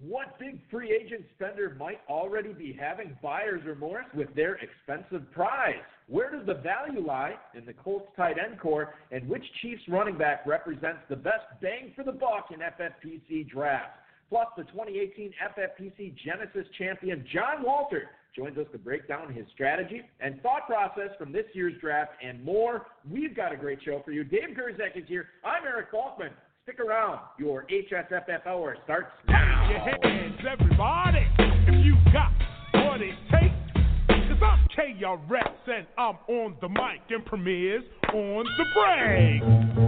What big free agent spender might already be having buyer's remorse with their expensive prize? Where does the value lie in the Colts tight end core, and which Chiefs running back represents the best bang for the buck in FFPC draft? Plus, the 2018 FFPC Genesis champion John Walter joins us to break down his strategy and thought process from this year's draft and more. We've got a great show for you. Dave Gerczak is here. I'm Eric Balkman. Stick around. Your HSFF hour starts now. Your hands, everybody, if you got what it takes. Cause I'm KRS and I'm on the mic and premieres on the break.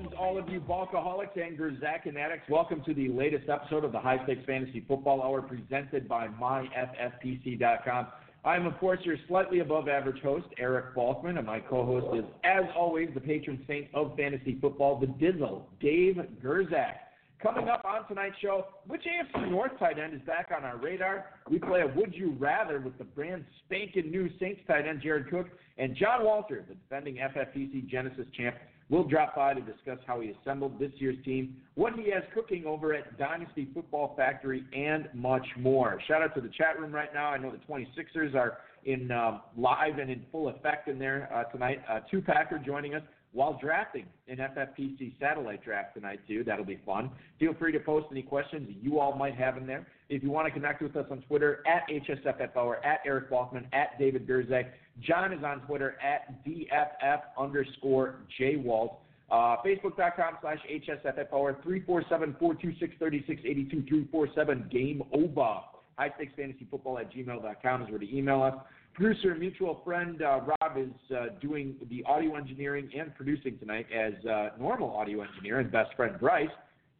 Salutations, all of you Balkaholics and Gerczak fanatics. Welcome to the latest episode of the High Stakes Fantasy Football Hour presented by MyFFPC.com. I'm, of course, your slightly above average host, Eric Balkman, and my co host is, as always, the patron saint of fantasy football, the Dizzle, Dave Gerczak. Coming up on tonight's show, which AFC North tight end is back on our radar? We play a Would You Rather with the brand spanking new Saints tight end Jared Cook and John Walter, the defending FFPC Genesis champ. We'll drop by to discuss how he assembled this year's team, what he has cooking over at Dynasty Football Factory, and much more. Shout out to the chat room right now. I know the 26ers are in um, live and in full effect in there uh, tonight. Uh, Two Packer joining us while drafting an FFPC satellite draft tonight too. That'll be fun. Feel free to post any questions you all might have in there. If you want to connect with us on Twitter at HSFF or at Eric Balkman, at David Gerczak. John is on Twitter at DFF underscore JWalt. Uh, Facebook.com slash HSFF Hour, 347-426-3682, 347 Game Over. High Stakes Fantasy Football at gmail.com is where to email us. Producer and mutual friend uh, Rob is uh, doing the audio engineering and producing tonight as uh, normal audio engineer, and best friend Bryce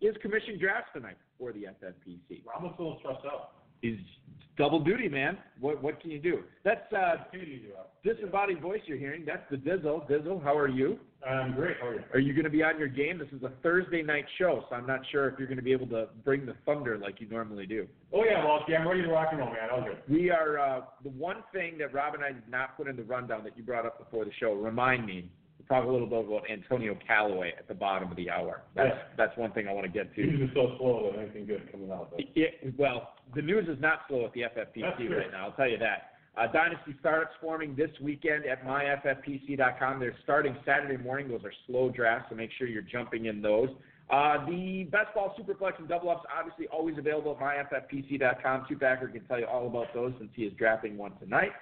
is commissioning drafts tonight for the FFPC. A little stressed Is double duty, man. What what can you do? That's uh, Who do you do out? disembodied voice you're hearing. That's the Dizzle. Dizzle, how are you? I'm great. How are you? Are you going to be on your game? This is a Thursday night show, so I'm not sure if you're going to be able to bring the thunder like you normally do. Oh yeah, well, yeah, I'm ready to rock and roll, man. All good. We are uh, the one thing that Rob and I did not put in the rundown that you brought up before the show. Remind me. Talk a little bit about Antonio Callaway at the bottom of the hour. That's Yeah. that's one thing I want to get to. News is so slow that anything good coming out. But It, well, the news is not slow at the FFPC right now. I'll tell you that. Uh, Dynasty startups forming this weekend at myffpc.com. They're starting Saturday morning. Those are slow drafts, so make sure you're jumping in those. Uh, the best ball, superflex, and double ups obviously always available at myffpc.com. Two Packer can tell you all about those since he is drafting one tonight.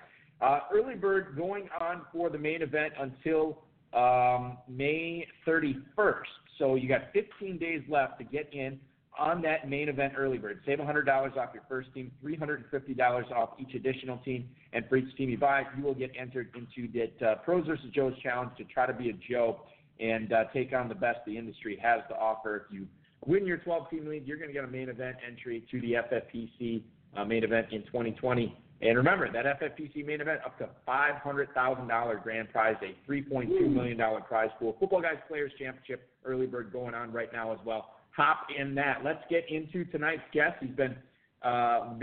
Uh, early bird going on for the main event until um, May 31st. So you got 15 days left to get in on that main event early bird. Save $100 off your first team, $350 off each additional team, and for each team you buy, you will get entered into that uh, Pros versus Joe's challenge to try to be a Joe and uh, take on the best the industry has to offer. If you win your 12 team league, you're going to get a main event entry to the FFPC uh, main event in 2020. And remember, that FFPC main event up to $500,000 grand prize, a $3.2 million prize pool. Football Guys Players Championship early bird going on right now as well. Hop in that. Let's get into tonight's guest. He's been uh,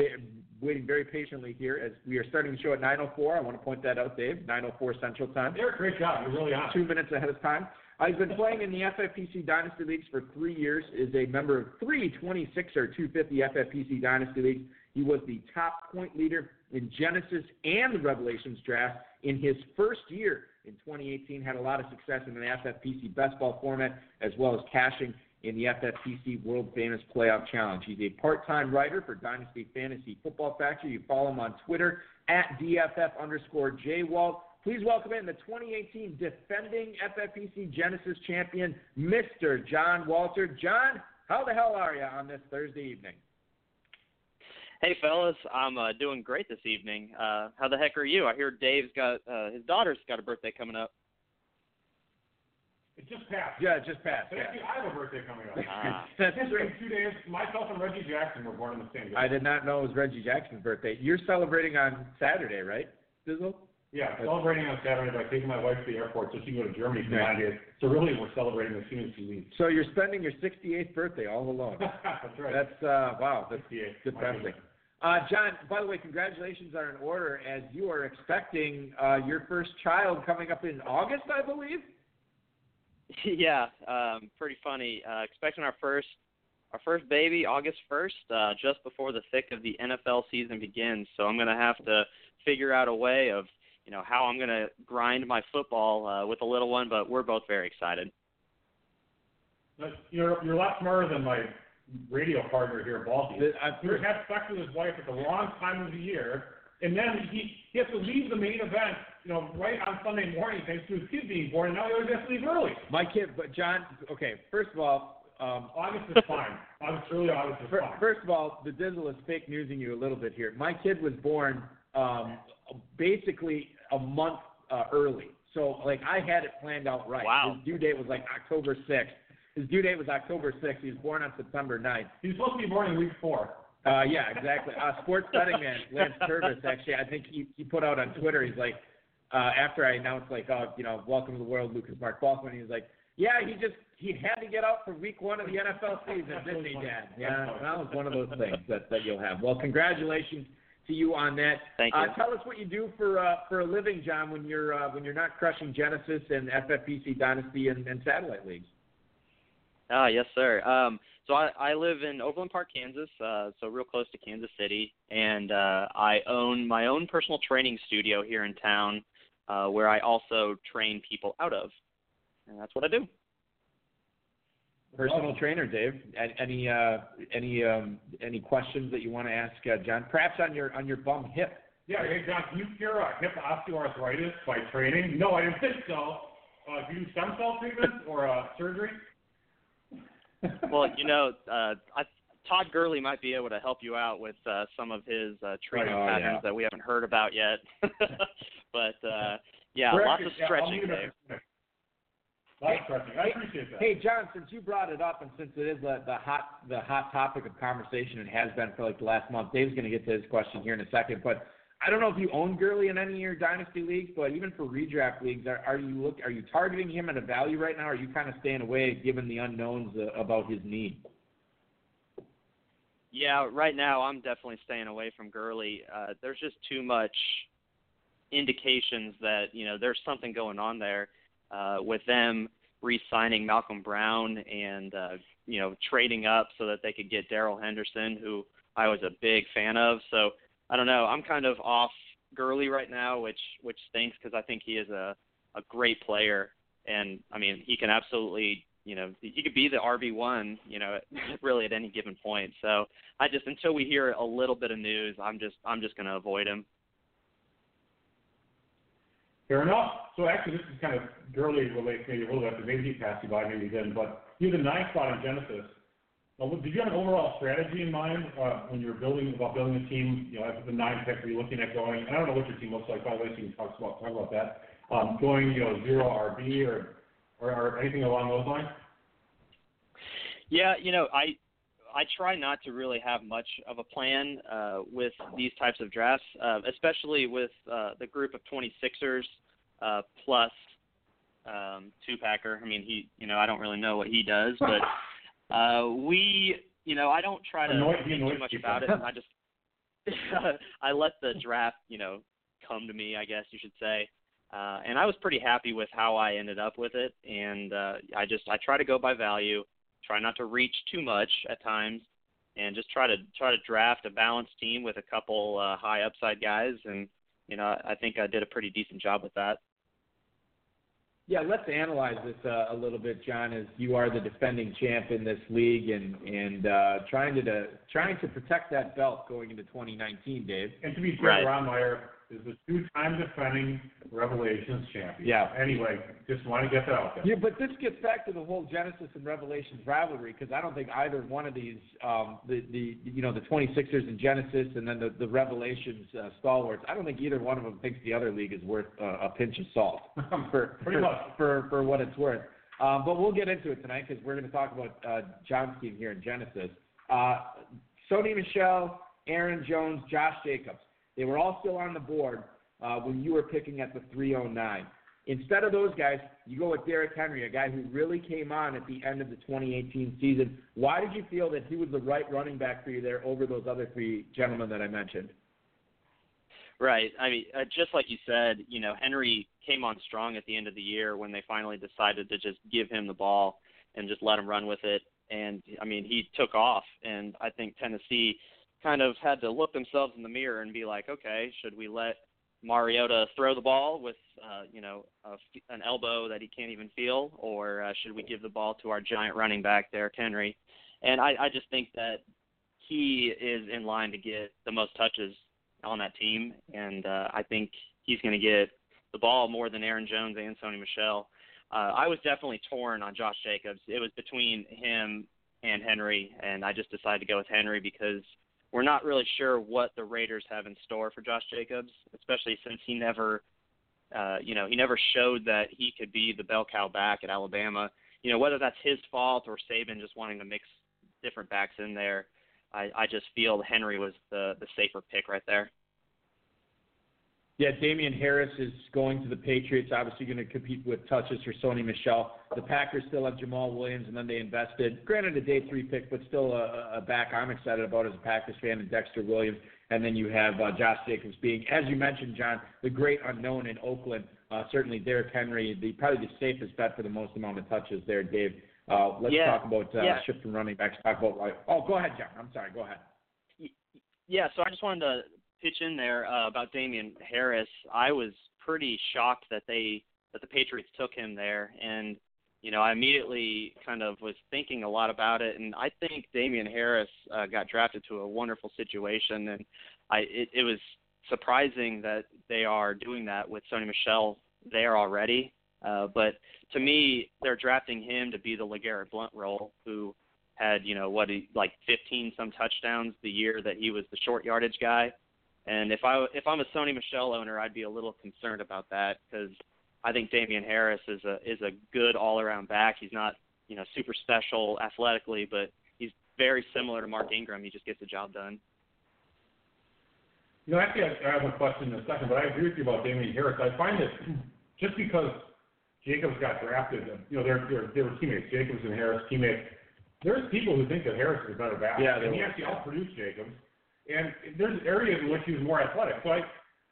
waiting very patiently here as we are starting the show at 9.04. I want to point that out, Dave. 9.04 Central Time Eric, great job. You're really on. two minutes ahead of time. Uh, he's been playing in the FFPC Dynasty Leagues for three years, is a member of three 26 or 250 FFPC Dynasty Leagues. He was the top point leader in Genesis and the Revelations draft in his first year in 2018. Had a lot of success in the FFPC best ball format, as well as cashing in the FFPC World Famous Playoff Challenge. He's a part-time writer for Dynasty Fantasy Football Factory. You follow him on Twitter at DFF underscore JWalt. Please welcome in the 2018 defending FFPC Genesis champion, Mr. John Walter. John, how the hell are you on this Thursday evening? Hey fellas, I'm uh, doing great this evening. Uh, how the heck are you? I hear Dave's got uh, his daughter's got a birthday coming up. It just passed. Yeah, it just passed. But Yeah. I have a birthday coming up. Ah. That's in two days, myself and Reggie Jackson were born on the same day. I did not know it was Reggie Jackson's birthday. You're celebrating on Saturday, right, Dizzle? Yeah, celebrating on Saturday by taking my wife to the airport so she can go to Germany for Right. nine days. So really, we're celebrating as soon as she leaves. So you're spending your 68th birthday all alone. That's right. That's uh, wow. That's 68. good My Uh, John, by the way, congratulations are in order as you are expecting uh, your first child coming up in August, I believe. yeah, um, pretty funny. Uh, expecting our first our first baby August 1st, uh, just before the thick of the NFL season begins. So I'm gonna have to figure out a way of you know how I'm gonna grind my football uh, with a little one. But we're both very excited. You're, you're a lot smarter than my radio partner here, Balky. The- I- He had sex with his wife at the wrong time of the year, and then he, he has to leave the main event, you know, right on Sunday morning thanks to his kid being born, and now he always has to leave early. My kid, but John. Okay, first of all, um, August is fine. August, early August is fine. First of all, the Dizzle is fake newsing you a little bit here. My kid was born um, basically a month uh, early, so like I had it planned out right. Wow. His due date was like October sixth. His due date was October sixth. He was born on September 9th. He's supposed to be born in week four. Uh, yeah, exactly. Uh, sports betting man Lance Purvis actually, I think he he put out on Twitter. He's like, uh, after I announced like, oh, you know, welcome to the world, Lucas Mark Balkman. He was like, yeah, he just he had to get out for week one of the NFL season, didn't he, Dad? Yeah, that was one of those things that that you'll have. Well, congratulations to you on that. Thank you. Uh, tell us what you do for uh, for a living, John, when you're uh, when you're not crushing Genesis and FFPC Dynasty and, and satellite leagues. Ah, yes, sir. Um, so I, I live in Overland Park, Kansas, uh, so real close to Kansas City, and uh, I own my own personal training studio here in town, uh, where I also train people out of, and that's what I do. Personal trainer, Dave. Any uh, any um, any questions that you want to ask uh, John? Perhaps on your on your bum hip. Yeah, hey John, can you cure uh, hip osteoarthritis by training? No, I didn't think so. Uh, do you do stem cell treatment or uh, surgery? Well, you know, uh, I, Todd Gurley might be able to help you out with uh, some of his uh, treatment Oh, patterns yeah. that we haven't heard about yet. but uh, yeah, We're lots of stretching, leave it Dave. At that. Lots. I appreciate that. Hey, John, since you brought it up and since it is the, the hot the hot topic of conversation and has been for like the last month, Dave's going to get to his question here in a second. But I don't know if you own Gurley in any of your dynasty leagues, but even for redraft leagues, are, are you look are you targeting him at a value right now? Or are you kind of staying away given the unknowns uh, about his need? Yeah, right now I'm definitely staying away from Gurley. Uh, there's just too much indications that you know there's something going on there uh, with them re-signing Malcolm Brown and uh, you know trading up so that they could get Darrell Henderson, who I was a big fan of. So I don't know. I'm kind of off Gurley right now, which which stinks because I think he is a a great player, and I mean he can absolutely you know he could be the RB one you know really at any given point. So I just until we hear a little bit of news, I'm just I'm just going to avoid him. Fair enough. So actually, this is kind of Gurley relates maybe a little bit. but Maybe he passed you by, maybe he didn't. But you had the ninth spot in Genesis. Now, did you have an overall strategy in mind uh, when you were building about building a team? You know, after the nine pick, were you looking at going? And I don't know what your team looks like, by the way, so you can talk about talk about that. Um, going, you know, zero RB or, or or anything along those lines. Yeah, you know, I I try not to really have much of a plan uh, with these types of drafts, uh, especially with uh, the group of 26ers uh, plus um, two packer. I mean, he, you know, I don't really know what he does, but uh, we, you know, I don't try to Annoy- he think too much people. about it. I just I let the draft, you know, come to me. I guess you should say. Uh, and I was pretty happy with how I ended up with it, and uh, I just I try to go by value try not to reach too much at times and just try to try to draft a balanced team with a couple uh, high upside guys and you know I think I did a pretty decent job with that. Yeah, let's analyze this uh, a little bit, John. As you are the defending champ in this league, and and uh, trying to, to trying to protect that belt going into 2019, Dave. And to be fair, Right. Ron Meyer is the two-time defending Revelations champion. Yeah. Anyway, just want to get that out there. Yeah, but this gets back to the whole Genesis and Revelations rivalry because I don't think either one of these, um, the the you know the 26ers and Genesis and then the the Revelations uh, stalwarts, I don't think either one of them thinks the other league is worth uh, a pinch of salt for Pretty for, much. for for what it's worth. Um, but we'll get into it tonight because we're going to talk about uh, John's team here in Genesis. Uh, Sony Michel, Aaron Jones, Josh Jacobs. They were all still on the board uh, when you were picking at the 309. Instead of those guys, you go with Derrick Henry, a guy who really came on at the end of the 2018 season. Why did you feel that he was the right running back for you there over those other three gentlemen that I mentioned? Right. I mean, uh, just like you said, you know, Henry came on strong at the end of the year when they finally decided to just give him the ball and just let him run with it. And I mean, he took off, and I think Tennessee kind of had to look themselves in the mirror and be like, okay, should we let Mariota throw the ball with, uh, you know, a, an elbow that he can't even feel, or uh, should we give the ball to our giant running back, Derrick Henry? And I, I just think that he is in line to get the most touches on that team, and uh, I think he's going to get the ball more than Aaron Jones and Sony Michel. Uh, I was definitely torn on Josh Jacobs. It was between him and Henry, and I just decided to go with Henry because we're not really sure what the Raiders have in store for Josh Jacobs, especially since he never, uh, you know, he never showed that he could be the bell cow back at Alabama. You know, whether that's his fault or Saban just wanting to mix different backs in there, I, I just feel Henry was the the safer pick right there. Yeah, Damien Harris is going to the Patriots, obviously going to compete with touches for Sony Michel. The Packers still have Jamaal Williams, and then they invested, granted a day three pick, but still a, a back I'm excited about as a Packers fan, and Dexter Williams. And then you have uh, Josh Jacobs being, as you mentioned, John, the great unknown in Oakland. Uh, certainly Derrick Henry, the probably the safest bet for the most amount of touches there, Dave. Uh, let's Yeah, talk about uh, yeah. shifting running backs. Talk about why. Oh, go ahead, John. I'm sorry. Go ahead. Yeah, so I just wanted to pitch in there uh, about Damien Harris. I was pretty shocked that they that the Patriots took him there, and you know I immediately kind of was thinking a lot about it, and I think Damien Harris uh, got drafted to a wonderful situation, and I it, it was surprising that they are doing that with Sony Michel there already. Uh, but to me, they're drafting him to be the LeGarrette Blunt role, who had you know what he like 15 some touchdowns the year that he was the short yardage guy. And if I if I'm a Sony Michel owner, I'd be a little concerned about that because I think Damien Harris is a is a good all around back. He's not you know super special athletically, but he's very similar to Mark Ingram. He just gets the job done. You know, actually, I I have a question in a second, but I agree with you about Damien Harris. I find that just because Jacobs got drafted, you know, they're, they're, they were teammates, Jacobs and Harris teammates. There's people who think that Harris is a better back. Yeah, and there he were. actually outproduced Jacobs. And there's areas in which he was more athletic. So I,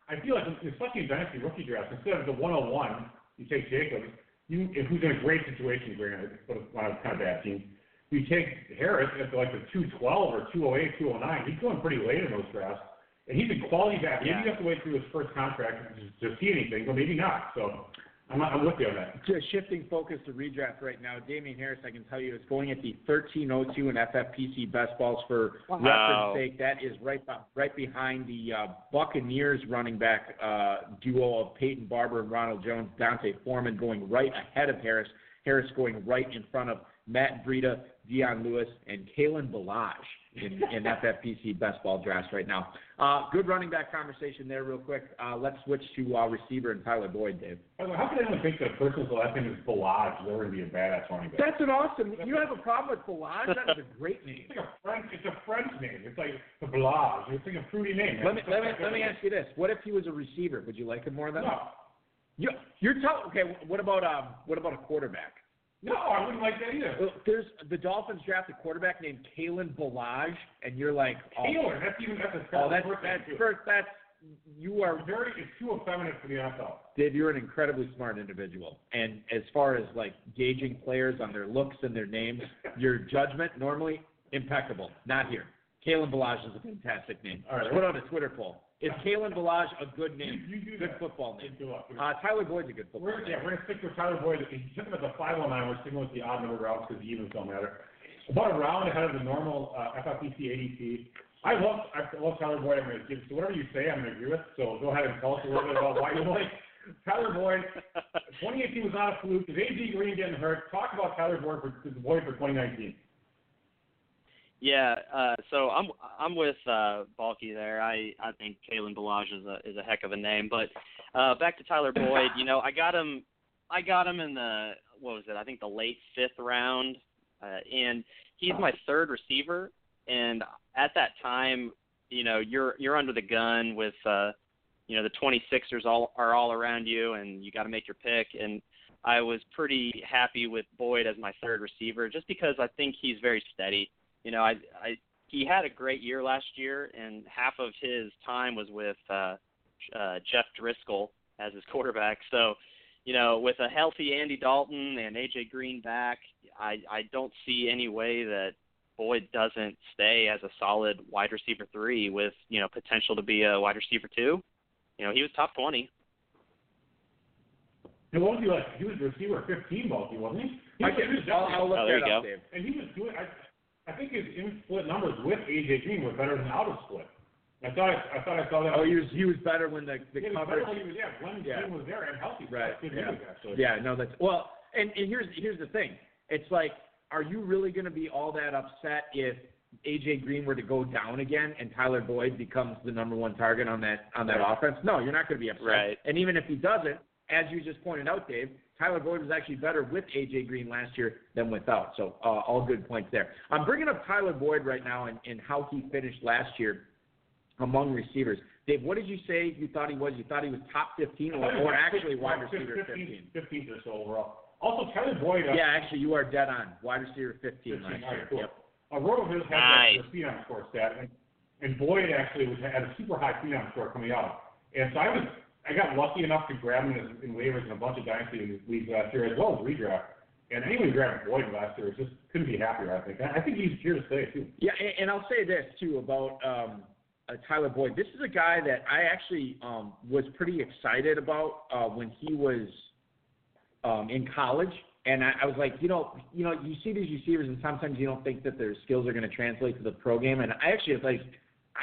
I feel like, especially in dynasty rookie drafts, instead of the 101, you take Jacobs, you, who's in a great situation, granted, but on a kind of bad team. You take Harris at like the 212 or 208, 209. He's going pretty late in those drafts. And he's a quality back. Maybe Yeah. you have to wait through his first contract to, to see anything, but maybe not. So I'm, I'm with you on that. Just shifting focus to redraft right now, Damien Harris, I can tell you, is going at the 1302 in FFPC best balls for Wow. reference sake. That is right be- right behind the uh, Buccaneers running back uh, duo of Peyton Barber and Ronald Jones. D'Onta Foreman going right ahead of Harris. Harris going right in front of Matt Breida, Dion Lewis, and Kalen Ballage in, in FFPC best ball drafts right now. Uh, good running back conversation there, real quick. Uh, let's switch to uh, receiver and Tyler Boyd, Dave. By the way, How could anyone think that person's last name is Ballage? They're going to be a badass running back. That's an awesome. You have a problem with Ballage? That is a great name. It's like a French. It's a French name. It's like the Ballage. It's like a fruity name. Let me let me let me ask you this: What if he was a receiver? Would you like him more than? No, You, you're telling. Okay. What about um? What about a quarterback? No, I wouldn't like that either. Well, There's the Dolphins draft a quarterback named Kalen Ballage, and you're like, oh, Taylor. That's even that's a oh that's that's first that's you are very. It's too effeminate for the NFL. Dave. You're an incredibly smart individual, and as far as like gauging players on their looks and their names, your judgment normally impeccable. Not here. Kalen Ballage is a fantastic name. All right. Put on a Twitter poll. Is Kalen Ballage a good name? you do Good that. football name. Good luck. Uh, Tyler Boyd's a good football We're, name. yeah, we're gonna stick with Tyler Boyd. You took at the 509, we're sticking with the odd number routes because the evens don't matter. About a round ahead of the normal uh, FFPC ADP. I love I love Tyler Boyd. I'm gonna give so whatever you say, I'm gonna agree with. So go ahead and tell us a little bit about why you like Tyler Boyd. 2018 was not a fluke. Is AJ Green getting hurt? Talk about Tyler Boyd for Boyd for 2019. Yeah, uh, so I'm I'm with uh, Balky there. I I think Kalen Ballage is a is a heck of a name. But uh, back to Tyler Boyd. You know, I got him. I got him in the what was it? I think the late fifth round, uh, and he's my third receiver. And at that time, you know, you're you're under the gun with uh, you know the 26ers all are all around you, and you got to make your pick. And I was pretty happy with Boyd as my third receiver, just because I think he's very steady you know, I, I he had a great year last year, and half of his time was with uh, uh, Jeff Driskel as his quarterback. So, you know, with a healthy Andy Dalton and AJ Green back, I I don't see any way that Boyd doesn't stay as a solid wide receiver three with you know potential to be a wide receiver two. You know, he was top twenty. And what was he like? He was receiver 15, Balky, wasn't he? he I can, he was I'll, I'll look Oh, there that you up, go. Dave. And he was doing. I, I think his in split numbers with AJ Green were better than out of split. I thought I, I thought I saw that. Oh, he was he was better when the the He was coverage. better when he was yeah when Yeah. Green was there and healthy. Right, yeah. actually. Yeah, no, that's well. And, and here's here's the thing. It's like, are you really going to be all that upset if AJ Green were to go down again and Tyler Boyd becomes the number one target on that on that Right. offense? No, you're not going to be upset. Right. And even if he doesn't, as you just pointed out, Dave, Tyler Boyd was actually better with AJ Green last year than without. So uh, all good points there. I'm bringing up Tyler Boyd right now and, and how he finished last year among receivers. Dave, what did you say you thought he was? You thought he was top 15 or, thought he was or actually wide receiver 15, 15? 15th or so overall. Also, Tyler Boyd. Uh, Yeah, actually, you are dead on. Wide receiver 15 15, last all right, year. cool. Yep. A roto his had Nice. that the phenom score stat, and, and Boyd actually was had a super high phenom score coming out. And so I was I got lucky enough to grab him in, in waivers in a bunch of dynasty leagues last year as well as redraft. And anyone grabbed Boyd last year just couldn't be happier. I think. I think he's here to stay too. Yeah, and, and I'll say this too about um, uh, Tyler Boyd. This is a guy that I actually um, was pretty excited about uh, when he was um, in college, and I, I was like, you know, you know, you see these receivers, and sometimes you don't think that their skills are going to translate to the pro game. And I actually was like,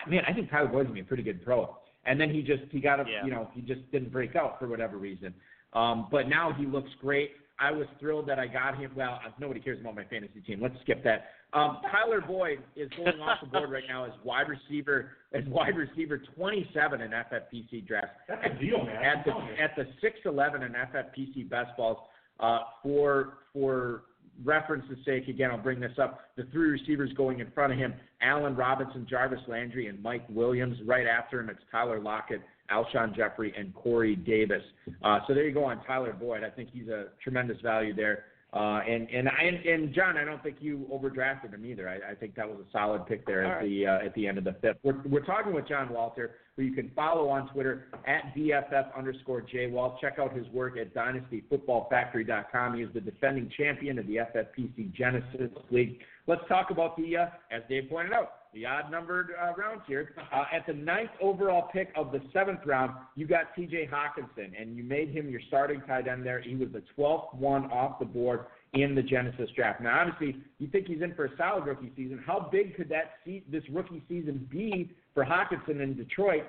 man, I think Tyler Boyd's gonna be a pretty good pro. And then he just he got a Yeah. you know he just didn't break out for whatever reason. Um, but now he looks great. I was thrilled that I got him. Well, uh, nobody cares about my fantasy team. Let's skip that. Um, Tyler Boyd is going off the board right now as wide receiver as wide receiver 27 in FFPC drafts That's a deal, man. at the I'm telling you. at the 611 in FFPC best balls. Uh, for for reference's sake, again, I'll bring this up. The three receivers going in front of him: Allen Robinson, Jarvis Landry, and Mike Williams. Right after him, it's Tyler Lockett, Alshon Jeffery, and Corey Davis. Uh, so there you go on Tyler Boyd. I think he's a tremendous value there. Uh, and and and and John, I don't think you overdrafted him either. I, I think that was a solid pick there at right. the uh, at the end of the fifth. We're we're talking with John Walter, who you can follow on Twitter at DFF underscore JWalt. Check out his work at DynastyFootballFactory.com. He is the defending champion of the FFPC Genesis League. Let's talk about the, uh, as Dave pointed out, the odd numbered uh, rounds here. Uh, at the ninth overall pick of the seventh round, you got TJ Hockenson, and you made him your starting tight end there. He was the 12th one off the board in the Genesis draft. Now, obviously, you think he's in for a solid rookie season. How big could that se- this rookie season be for Hockenson in Detroit,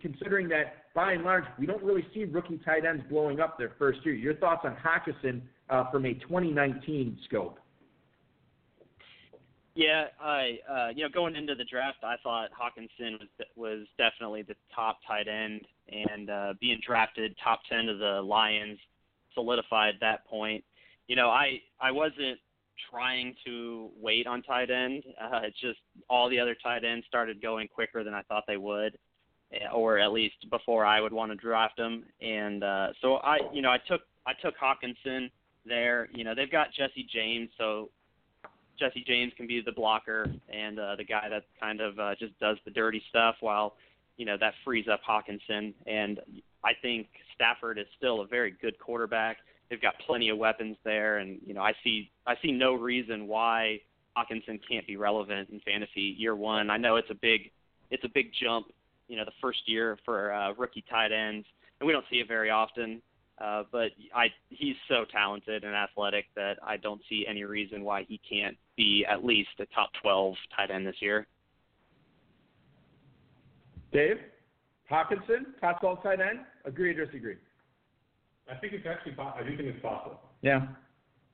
considering that by and large we don't really see rookie tight ends blowing up their first year? Your thoughts on Hockenson uh, from a 2019 scope? Yeah, I uh, you know going into the draft, I thought Hockenson was was definitely the top tight end, and uh, being drafted top ten to the Lions solidified that point. You know, I I wasn't trying to wait on tight end. Uh, it's just all the other tight ends started going quicker than I thought they would, eh, or at least before I would want to draft them. And uh, so I, you know, I took I took Hockenson there. You know, they've got Jesse James, so Jesse James can be the blocker and uh, the guy that kind of uh, just does the dirty stuff while you know that frees up Hockenson. And I think Stafford is still a very good quarterback. They've got plenty of weapons there, and you know I see I see no reason why Hockenson can't be relevant in fantasy year one. I know it's a big it's a big jump, you know, the first year for uh, rookie tight ends, and we don't see it very often. Uh, but I he's so talented and athletic that I don't see any reason why he can't be at least a top 12 tight end this year. Dave, Hockenson, top 12 tight end. Agree or disagree? I think it's actually, I do think it's possible. Yeah.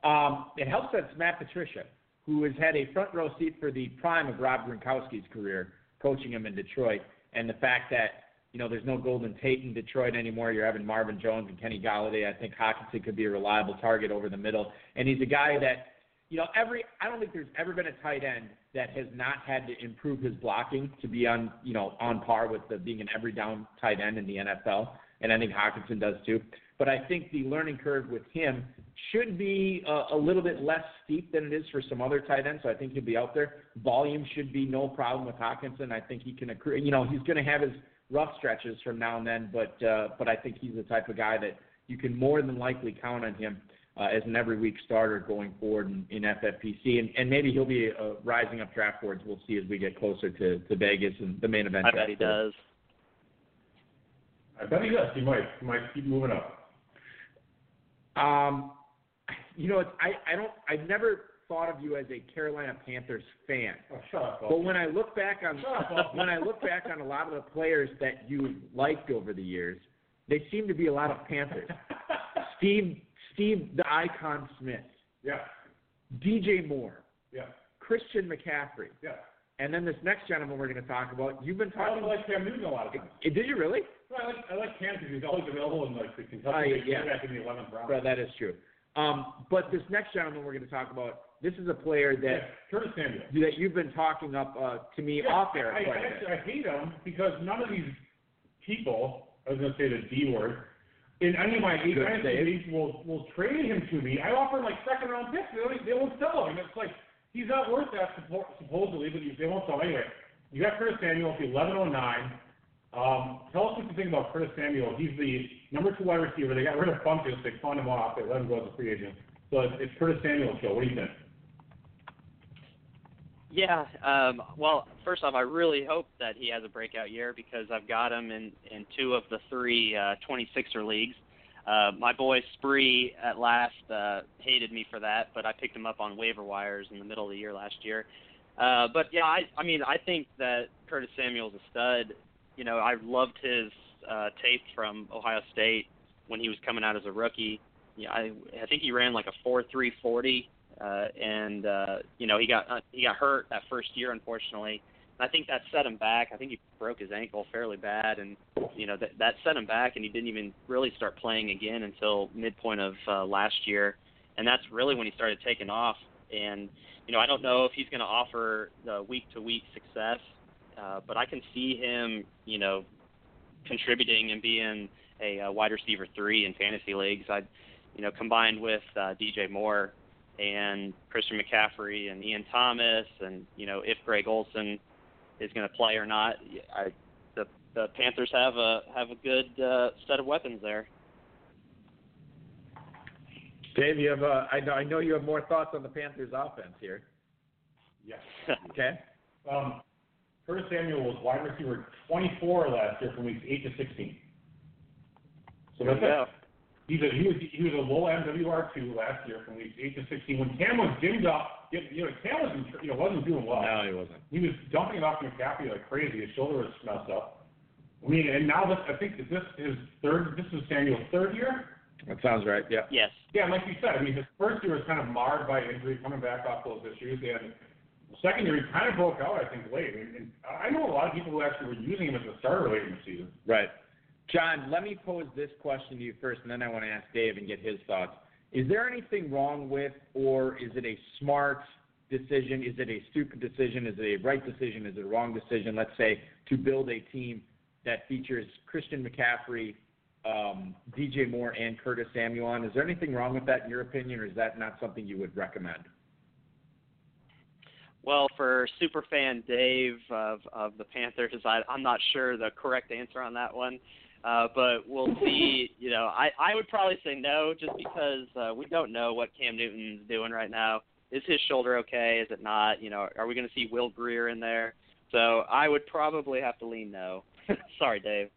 Um, it helps that it's Matt Patricia, who has had a front row seat for the prime of Rob Gronkowski's career, coaching him in Detroit, and the fact that you know there's no Golden Tate in Detroit anymore. You're having Marvin Jones and Kenny Golladay. I think Hockenson could be a reliable target over the middle, and he's a guy that you know every. I don't think there's ever been a tight end that has not had to improve his blocking to be on you know on par with the, being an every down tight end in the NFL, and I think Hockenson does too. But I think the learning curve with him should be a, a little bit less steep than it is for some other tight ends. So I think he'll be out there. Volume should be no problem with Hockenson. I think he can accrue. You know, he's going to have his rough stretches from now and then, but uh, but I think he's the type of guy that you can more than likely count on him uh, as an every week starter going forward in, in FFPC, and, and maybe he'll be uh, rising up draft boards. We'll see as we get closer to, to Vegas and the main event. I bet he does. I bet he does. He might. He might keep moving up. Um, you know, it's, I I don't I've never thought of you as a Carolina Panthers fan. Oh, shut up. But when I look back on when I look back on a lot of the players that you liked over the years, they seem to be a lot of Panthers. Steve Steve the Icon Smith, yeah. DJ Moore, Yeah. Christian McCaffrey, Yeah. and then this next gentleman we're going to talk about. You've been I talking. also like Cam Newton a lot of times. Did you really? Well, I like I like Cam because he's always available in like the Kentucky Uh, yeah. back in the eleventh round. Well, that is true. Um, but this next gentleman we're going to talk about. This is a player yeah. that Curtis Samuel. that you've been talking up uh, to me Yeah, off air I, I, actually, I hate him because none of these people, I was going to say the D word, in any of my eight leagues will will trade him to me. I offer him like second round picks. They, don't, they won't sell him. It's like he's not worth that supposedly, but they won't sell him anyway. You got Curtis Samuel at the 1109. Um, tell us what you think about Curtis Samuel. He's the number two wide receiver. They got rid of Funchess. They spun him off. They let him go as a free agent. So it's, it's Curtis Samuel's show. What do you think? Yeah. Um, well, first off, I really hope that he has a breakout year because I've got him in in two of the three uh, 26er leagues. Uh, my boy Spree at last uh, hated me for that, but I picked him up on waiver wires in the middle of the year last year. Uh, but yeah, I, I mean, I think that Curtis Samuel's a stud. You know, I loved his uh, tape from Ohio State when he was coming out as a rookie. Yeah, I, I think he ran like a four three forty uh, and uh, you know he got uh, he got hurt that first year, unfortunately. And I think that set him back. I think he broke his ankle fairly bad, and you know that that set him back, and he didn't even really start playing again until midpoint of uh, last year, and that's really when he started taking off. And you know I don't know if he's going to offer the week to week success, uh, but I can see him you know contributing and being a, uh wide receiver three in fantasy leagues. I you know combined with uh, DJ Moore and Christian McCaffrey and Ian Thomas, and you know if Greg Olsen is going to play or not. I, the the Panthers have a have a good uh, set of weapons there. Dave, you have uh, I know I know you have more thoughts on the Panthers offense here. Yes. Okay. Um, Curtis Samuel was wide receiver 24 last year from weeks 8 to 16. So that's you it. Go. He's a, he was he was a low MWR two last year from weeks 8 to 16. When Cam was dimmed up, you know Cam wasn't you know wasn't doing well. No, he wasn't. He was dumping it off McCaffrey like crazy. His shoulder was messed up. I mean, and now this I think is this his third. This is Samuel's third year. That sounds right. Yeah. Yes. Yeah, and like you said, I mean, his first year was kind of marred by injury, coming back off those issues, and the second year he kind of broke out, I think, late. And, and I know a lot of people who actually were using him as a starter late in the season. Right. John, let me pose this question to you first, and then I want to ask Dave and get his thoughts. Is there anything wrong with, or is it a smart decision? Is it a stupid decision? Is it a right decision? Is it a wrong decision? Let's say to build a team that features Christian McCaffrey, um, DJ Moore, and Curtis Samuel. Is there anything wrong with that in your opinion, or is that not something you would recommend? Well, for superfan Dave of of the Panthers, I, I'm not sure the correct answer on that one. Uh, but we'll see. You know, I I would probably say no, just because uh, we don't know what Cam Newton's doing right now. is his shoulder okay? Is it not? You know, are we going to see Will Grier in there? So I would probably have to lean no. Sorry, Dave.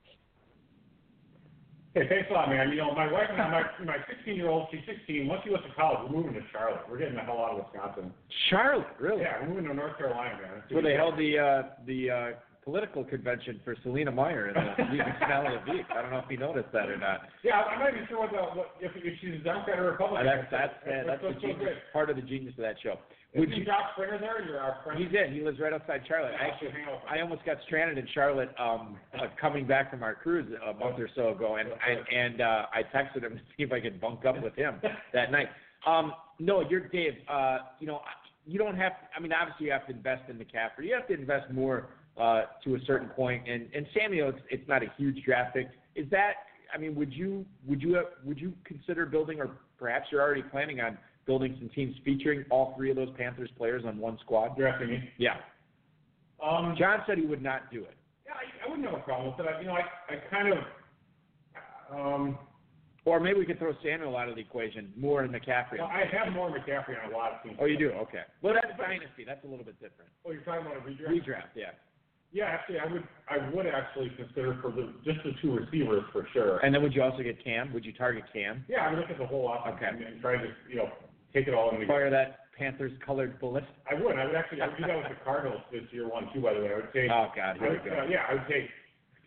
Hey, thanks a lot, man. You know, my wife and I, my my 16 year old, she's 16. Once she goes to college, we're moving to Charlotte. We're getting the hell out of Wisconsin. Charlotte, really? Yeah, we're moving to North Carolina, man. Where they held the uh, the uh, political convention for Selina Meyer in the Canal of. I don't know if you noticed that or not. Yeah, I'm not even sure what the what, if, if she's a Democrat or Republican. Uh, that's that's uh, that's the so, so genius, part of the genius of that show. Would you? Josh Springer there? You're our friend. He's in. He lives right outside Charlotte. I actually, I almost got stranded in Charlotte um, uh, coming back from our cruise a month or so ago, and and, and uh, I texted him to see if I could bunk up with him that night. Um, no, you're Dave. Uh, you know, you don't have. I mean, obviously, you have to invest in McCaffrey. You have to invest more uh, to a certain point. And and Samuel, it's, it's not a huge draft pick. Is that? I mean, would you would you would you consider building, or perhaps you're already planning on building some teams featuring all three of those Panthers players on one squad? drafting me. Yeah. Um, John said he would not do it. yeah, I, I wouldn't have a problem with it. I, you know, I I kind of um. Or maybe we could throw Samuel out of the equation, more in McCaffrey. Well, I have more McCaffrey on a lot of teams. Oh, you do? Okay. Well, that's a dynasty. That's a little bit different. Oh, you're talking about a redraft? Redraft, yeah. Yeah, actually, I would I would actually consider for the just the two receivers for sure. And then would you also get Cam? Would you target Cam? yeah, I would look at the whole offense Okay. and, and try to you know take it all in. Fire that Panthers colored bullet. I would. I would actually. I would do that with the Cardinals this year one too. By the way, I would say. Oh God, here we go. uh, yeah, I would say.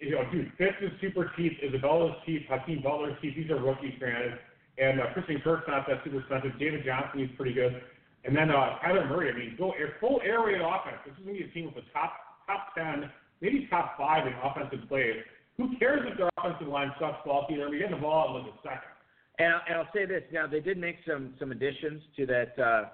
You know, dude, Fitz is super cheap. Isabella's cheap. Hakeem Butler's cheap. These are rookies, granted. And uh, Christian Kirk's not that super expensive. David Johnson is pretty good. And then uh, Kyler Murray. I mean, go air, full air raid offense. This is gonna be a team with a top top ten, maybe top five in offensive plays. Who cares if their offensive line sucks ball either? We get the ball out in like a second. And, and I'll say this: now they did make some some additions to that uh,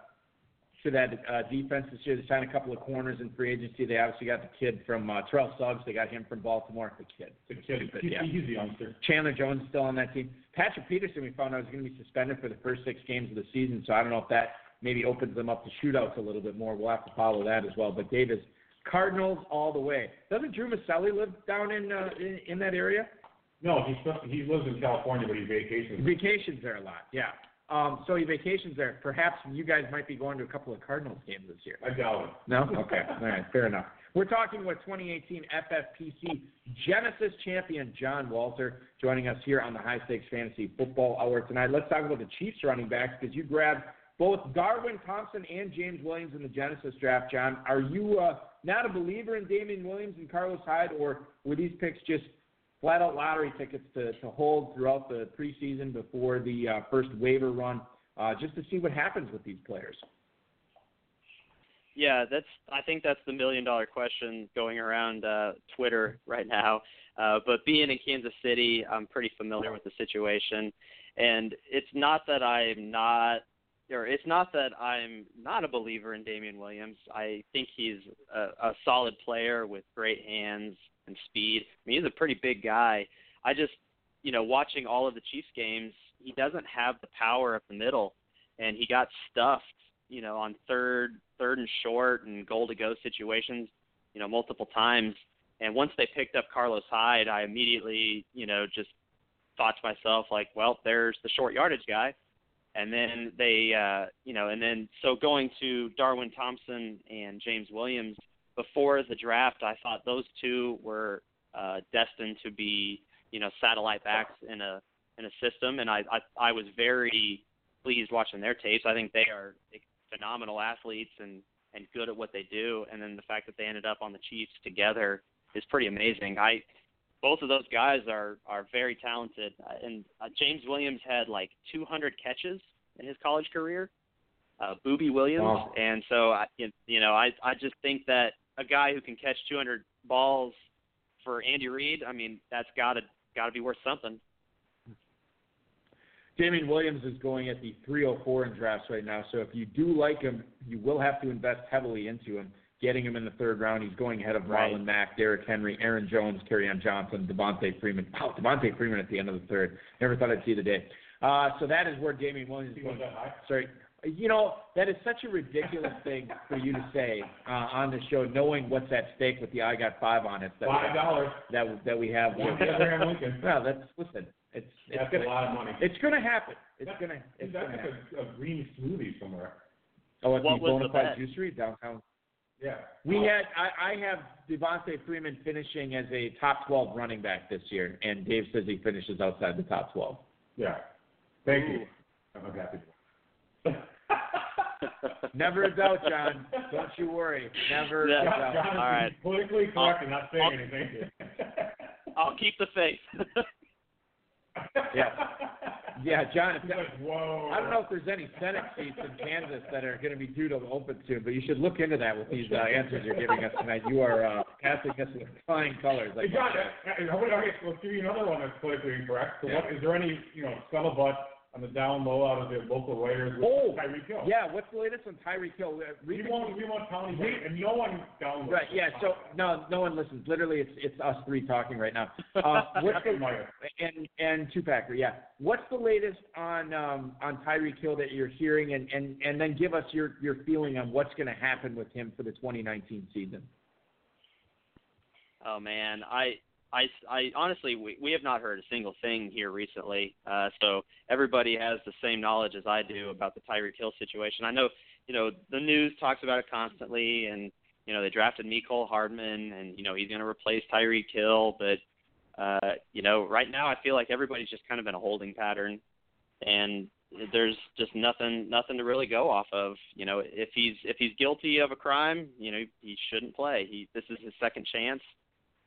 to that uh, defense this year. They signed a couple of corners in free agency. They obviously got the kid from uh, Terrell Suggs. They got him from Baltimore. The kid, The kid, Stupid, he's, yeah. he's a youngster. Chandler Jones is still on that team. Patrick Peterson, we found out, is going to be suspended for the first six games of the season. So I don't know if that maybe opens them up to shootouts a little bit more. We'll have to follow that as well. But Davis, Cardinals all the way. Doesn't Drew Maselli live down in uh, in, in that area? No, he's he lives in California, but he vacations. He vacations there a lot. Yeah. Um, so he vacations there. Perhaps you guys might be going to a couple of Cardinals games this year. I doubt it. No? Okay. All right. Fair enough. We're talking with 2018 FFPC Genesis champion John Walter joining us here on the High Stakes Fantasy Football Hour tonight. Let's talk about the Chiefs running backs because you grabbed both Darwin Thompson and James Williams in the Genesis draft, John. Are you uh, not a believer in Damian Williams and Carlos Hyde, or were these picks just flat out lottery tickets to, to hold throughout the preseason before the uh, first waiver run uh, just to see what happens with these players? Yeah, that's. I think that's the million dollar question going around uh, Twitter right now. Uh, but being in Kansas City, I'm pretty familiar with the situation, and it's not that I'm not, or it's not that I'm not a believer in Damian Williams. I think he's a, a solid player with great hands and speed. I mean, he's a pretty big guy. I just, you know, watching all of the Chiefs games, he doesn't have the power up the middle, and he got stuffed, you know, on third, third and short and goal to go situations, you know, multiple times. And once they picked up Carlos Hyde, I immediately, you know, just thought to myself like, well, there's the short yardage guy. And then they, uh, you know, and then so going to Darwin Thompson and James Williams before the draft, I thought those two were uh, destined to be, you know, satellite backs in a in a system, and I I, I was very pleased watching their tapes. I think they are phenomenal athletes and and good at what they do, and then the fact that they ended up on the Chiefs together is pretty amazing. I both of those guys are are very talented, uh, and uh, James Williams had like 200 catches in his college career. Uh, Booby Williams, Wow. and so I, you know, I I just think that a guy who can catch 200 balls for Andy Reid, I mean, that's got to got to be worth something. Damian Williams is going at the 304 in drafts right now, so if you do like him, you will have to invest heavily into him. Getting him in the third round, he's going ahead of Right. Marlon Mack, Derrick Henry, Aaron Jones, Kerryon Johnson, Devonta Freeman. Wow, Devonta Freeman at the end of the third. Never thought I'd see the day. Uh, so that is where Damian Williams is going. that high. Sorry. You know, that is such a ridiculous thing for you to say uh, on the show, knowing what's at stake with the I Got Five on it that Five dollars. that, that we have. One for Abraham Lincoln. Well, that's listen. It's it's That's gonna a lot of money. it's gonna happen. It's gonna it's That's gonna like happen. a, a green smoothie somewhere. Oh, at What the was the Bonafide? Juicery downtown. Yeah. We had I, I have Devonta Freeman finishing as a top 12 running back this year, and Dave says he finishes outside the top 12. Yeah. Thank you. I'm happy. Never a doubt, John. Don't you worry. Never Yeah. a doubt. John is All right. politically correct and not saying I'll- anything. I'll keep the faith. Yeah. Yeah, John. He's like, whoa. I don't know if there's any Senate seats in Kansas that are going to be due to open soon, but you should look into that with these uh, answers you're giving us tonight. You are uh, casting us with flying colors. Hey, Like John, uh, uh, okay, let's give you another one that's politically incorrect. So, what, is there any, you know, scuttlebutt on the down low out of the local writers with Oh, Tyreek Hill? yeah. What's the latest on Tyreek Hill? Uh, We recent- want, we want Tony, We- and no one down low. Right. Yeah. So no, no one listens. Literally, it's it's us three talking right now. Uh, what's the, and and two packer. Yeah. What's the latest on um, on Tyreek Hill that you're hearing, and and and then give us your your feeling on what's going to happen with him for the 2019 season. Oh man, I, I, I honestly, we, we have not heard a single thing here recently. Uh, so everybody has the same knowledge as I do about the Tyreek Hill situation. I know, you know, the news talks about it constantly, and you know they drafted Nicole Hardman, and you know he's going to replace Tyreek Hill, but uh, you know right now I feel like everybody's just kind of in a holding pattern, and there's just nothing nothing to really go off of. You know, if he's if he's guilty of a crime, you know he shouldn't play. He this is his second chance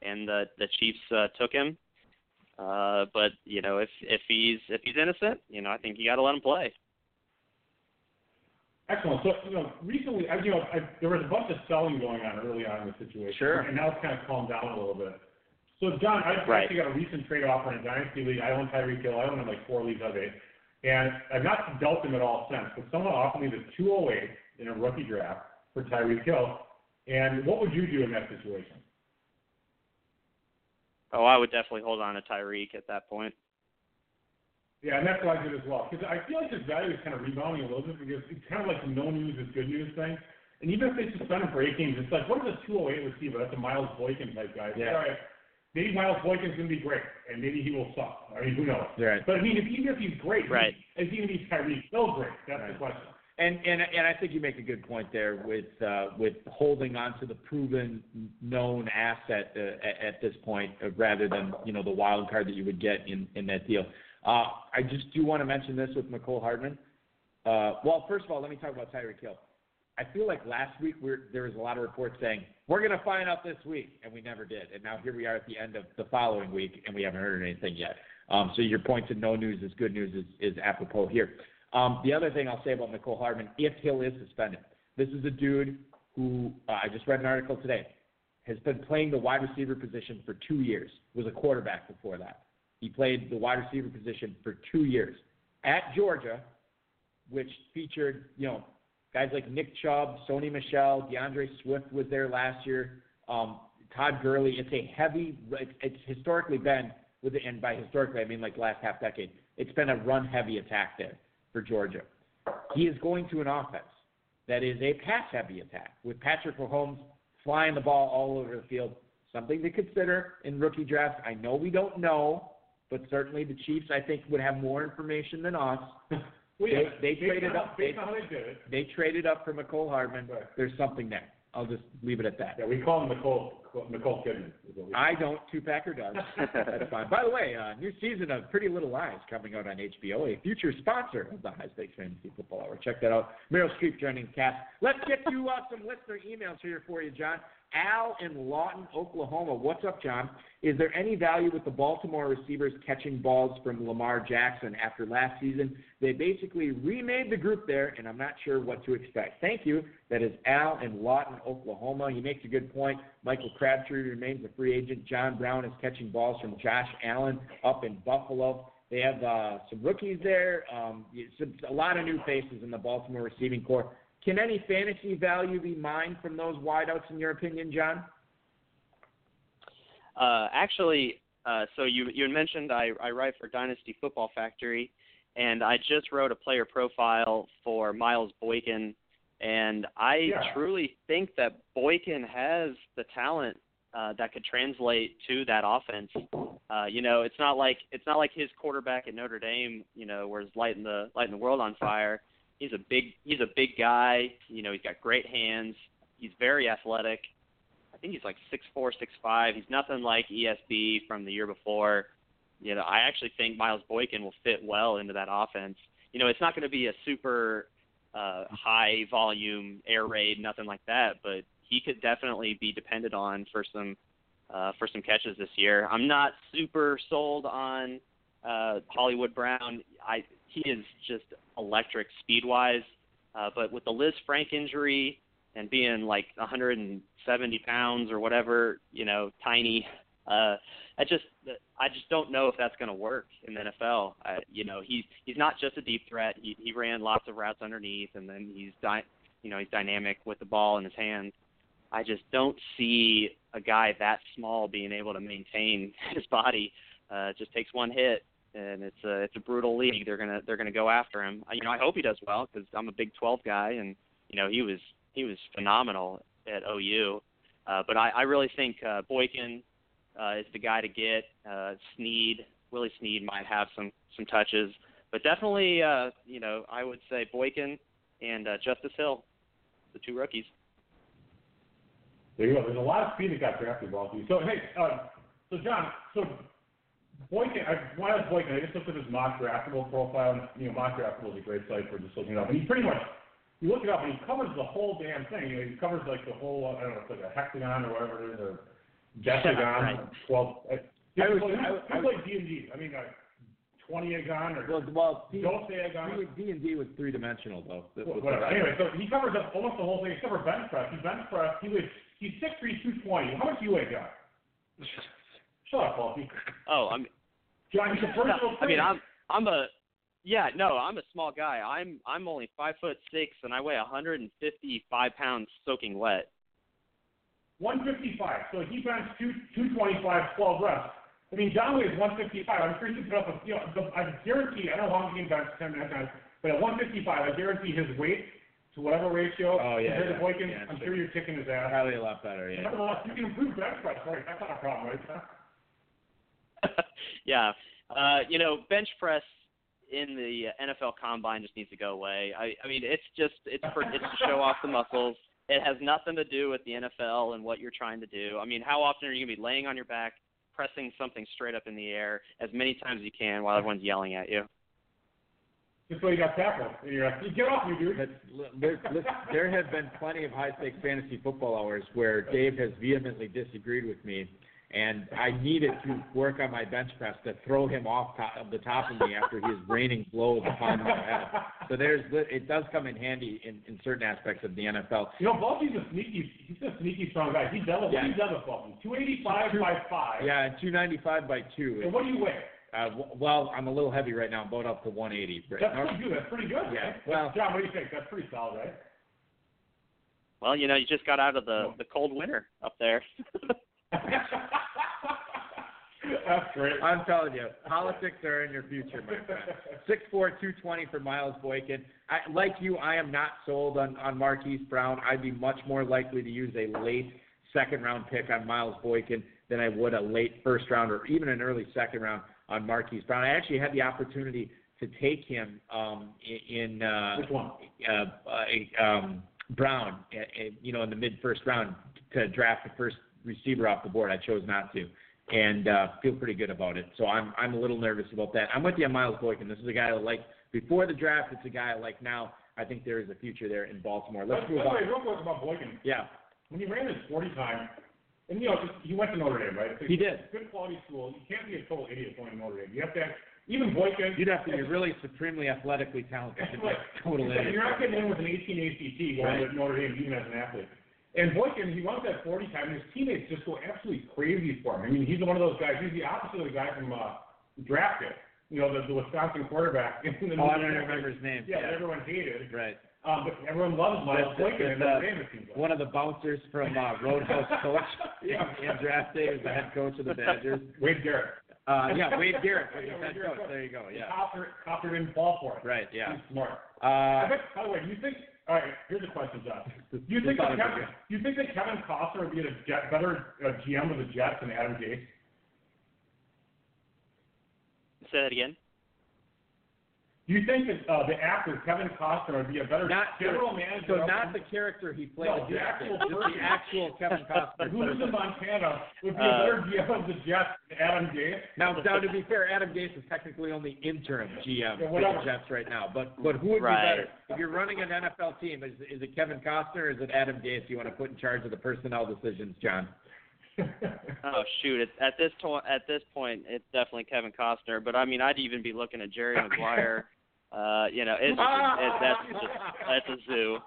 and the the Chiefs uh, took him. Uh, but you know, if if he's if he's innocent, you know, I think you got to let him play. Excellent. So, you know, recently, I, you know, I, there was a bunch of selling going on early on in the situation. Sure. And now it's kind of calmed down a little bit. So, John, I Right. actually got a recent trade offer in a dynasty league. I own Tyreek Hill. I own him like four leagues of eight. And I've not dealt him at all since, but someone offered me the 208 in a rookie draft for Tyreek Hill. And what would you do in that situation? Oh, I would definitely hold on to Tyreek at that point. Yeah, and that's what I did as well. Because I feel like his value is kind of rebounding a little bit because it's kind of like the no news is good news thing. And even if they suspend him for eight games, it's like, what is a 208 receiver? That's a Miles Boykin type guy. Yeah. All right, maybe Miles Boykin's going to be great, and maybe he will suck. I mean, who knows? Right. But I mean, if even if he's great, Right. is he going to be Tyreek Hill great? That's the question. And and and I think you make a good point there with uh, with holding on to the proven known asset uh, at, this point, uh, rather than you know the wild card that you would get in in that deal. Uh, I just do want to mention this with Mecole Hardman. Uh, well, first of all, let me talk about Tyreek Hill. I feel like last week there was a lot of reports saying we're going to find out this week, and we never did. And now here we are at the end of the following week, and we haven't heard anything yet. Um, so your point to no news is good news is, is apropos here. Um, the other thing I'll say about Nicole Hardman, if Hill is suspended, this is a dude who uh, I just read an article today has been playing the wide receiver position for two years. Was a quarterback before that. He played the wide receiver position for two years at Georgia, which featured you know guys like Nick Chubb, Sony Michel, D'Andre Swift was there last year. Um, Todd Gurley. It's a heavy. It's, historically been with, and by historically I mean like last half decade. It's been a run heavy attack there for Georgia. He is going to an offense that is a pass heavy attack with Patrick Mahomes flying the ball all over the field. Something to consider in rookie drafts. I know we don't know, but certainly the Chiefs I think would have more information than us. Well, They- yeah, they traded up- they- they did it. They traded up for Mecole Hardman. Right. There's something there. I'll just leave it at that. Yeah, we call him Nicole Nicole Kidman. is what we- I don't. Two Packer does. That's fine. By the way, uh, new season of Pretty Little Lies coming out on HBO, a future sponsor of the High Stakes Fantasy Football Hour. Check that out. Meryl Streep joining the cast. Let's get you uh, some listener emails here for you, John. Al in Lawton, Oklahoma. What's up, John? Is there any value with the Baltimore receivers catching balls from Lamar Jackson after last season? They basically remade the group there, and I'm not sure what to expect. Thank you. That is Al in Lawton, Oklahoma. He makes a good point. Michael Crabtree remains a free agent. John Brown is catching balls from Josh Allen up in Buffalo. They have uh, some rookies there, um, some, a lot of new faces in the Baltimore receiving corps. Can any fantasy value be mined from those wideouts, in your opinion, John? Uh, actually, uh, so you you mentioned I, I write for Dynasty Football Factory, and I just wrote a player profile for Miles Boykin, and I Yeah. truly think that Boykin has the talent uh, that could translate to that offense. Uh, you know, it's not like it's not like his quarterback at Notre Dame, you know, was lighting the lighting the world on fire. He's a big he's a big guy. You know, he's got great hands. He's very athletic. I think he's like six four, six five. He's nothing like ESB from the year before. You know, I actually think Miles Boykin will fit well into that offense. You know, it's not going to be a super uh, high volume air raid, nothing like that, but he could definitely be depended on for some uh, for some catches this year. I'm not super sold on uh, Hollywood Brown. I he is just electric speed wise, uh, but with the Liz Frank injury and being like 170 pounds or whatever, you know, tiny. Uh, I just I just don't know if that's going to work in the NFL. I, you know, he's he's not just a deep threat. He he ran lots of routes underneath, and then he's di- you know he's dynamic with the ball in his hands. I just don't see a guy that small being able to maintain his body. Uh, just takes one hit, and it's a it's a brutal league. They're gonna they're gonna go after him. You know, I hope he does well because I'm a Big 12 guy, and you know he was he was phenomenal at OU. Uh, but I, I really think uh, Boykin uh, is the guy to get. Uh, Snead, Willie Snead might have some some touches, but definitely, uh, you know, I would say Boykin and uh, Justice Hill, the two rookies. There you go. There's a lot of speed that got drafted, Balky. So hey, uh, so John, so Boykin, I wanted Boykin. I just looked at his mock draftable profile. And, you know, mock draftable is a great site for just looking it up, and he pretty much you look it up and he covers the whole damn thing. You know, he covers like the whole I don't know, it's like a hexagon or whatever it is, or decagon, right. twelve. Uh, I was- who, I- who I- played D and D? I mean, uh, twenty agon or Well, well, D, don't say agon. D and D was three dimensional though. That was Whatever. Anyway, so he covers up almost the whole thing except for bench press. He bench press. He was he's six three two twenty. How much do you weigh, John? Shut up, Balky. Oh, I'm John, he's a personal I mean. I'm I'm a yeah, no, I'm a small guy. I'm I'm only five foot six and I weigh 155 pounds soaking wet. 155. So he benched two, 225, 12 reps. I mean, John weighs 155. I'm sure he can put up a, you know, I guarantee, I don't know how many he can bench 10 minutes, but at 155, I guarantee his weight to whatever ratio Oh, yeah, compared yeah. to Boykin, Yeah, I'm sure. sure you're kicking his ass. Probably a lot better. Yeah. Nevertheless, you can improve bench press, right? That's not a problem, right? John? yeah, uh, you know, bench press in the NFL Combine just needs to go away. I I mean, it's just it's for it's to show off the muscles. It has nothing to do with the NFL and what you're trying to do. I mean, how often are you gonna be laying on your back, pressing something straight up in the air as many times as you can while everyone's yelling at you? Just so you got tackled. And you're like, get off me, dude. There, listen, there have been plenty of high stakes fantasy football hours where Dave has vehemently disagreed with me, and I needed to work on my bench press to throw him off top, of the top of me after his raining blows upon my head. So there's it does come in handy in, in certain aspects of the NFL. You know, Balky's a sneaky, he's a sneaky strong guy. He's double, Yeah. he's double Balky. 285 by 5. Yeah, and 295 by two. And what do you weigh? Uh, well, I'm a little heavy right now. I'm about up to 180. Right? That's pretty good. That's pretty good. Yeah, right? well- John, what do you think? That's pretty solid, right? Well, you know, you just got out of the No. the cold winter up there. That's great. I'm telling you, politics are in your future, my friend. Six four two twenty for Miles Boykin. I, like you, I am not sold on on Marquise Brown. I'd be much more likely to use a late second round pick on Miles Boykin than I would a late first round or even an early second round on Marquise Brown. I actually had the opportunity to take him um, in, uh, Which one? uh, uh, um, Brown, uh, uh, you know, in the mid first round to draft the first receiver off the board. I chose not to, and uh, feel pretty good about it. So I'm I'm a little nervous about that. I'm with you on Miles Boykin. This is a guy I like before the draft. It's a guy I like now. I think there is a future there in Baltimore. Let's By move way, on. real quick about Boykin. Yeah, When he ran his 40 time, and you know, just, he went to Notre Dame, right? It's He did. Good quality school. You can't be a total idiot going to Notre Dame. You have to have, even Boykin. you'd have to be really supremely athletically talented to be Right. total idiot. You're not getting in with an 18 ACT going Right. to Notre Dame even as an athlete. And Boykin, he runs that 40 time, and his teammates just go absolutely crazy for him. I mean, he's one of those guys. He's the opposite of the guy from uh, drafted. You know, the, the Wisconsin quarterback. in the Oh, I don't remember his name. Yeah, that everyone hated. Right. Um, but everyone loves Miles Boykin the- Notre Dame, it like. One of the bouncers from uh, Roadhouse Coach Yeah. in, in draft day was the head coach of the Badgers. Wade Garrett. Uh, yeah, Wade Garrett Yeah, Wade Garrett. coach. There you go. Yeah. Copper, Copper didn't fall for it. Right. Yeah. He's smart. I Uh, bet, by the way, do you think? All right, here's a question, John. Do you think that thought it'd be Kevin, do you think that Kevin Costner would be a jet, better uh, GM of the Jets than Adam Gase? Say that again. Do you think that uh, the actor Kevin Costner would be a better Not general manager? So not the character he played No, in the actual just the actual Kevin Costner. who lives in Montana would be Uh, a better GM of the Jets than Adam Gase? Now, now to be fair, Adam Gase is technically only interim GM Yeah, for the Jets right now. But but who would Right. be better if you're running an NFL team? Is is it Kevin Costner or is it Adam Gase you want to put in charge of the personnel decisions, John? Oh shoot! It's, at this to- at this point, it's definitely Kevin Costner. But I mean, I'd even be looking at Jerry Maguire. Uh, you know, it's, it, that's just that's a zoo.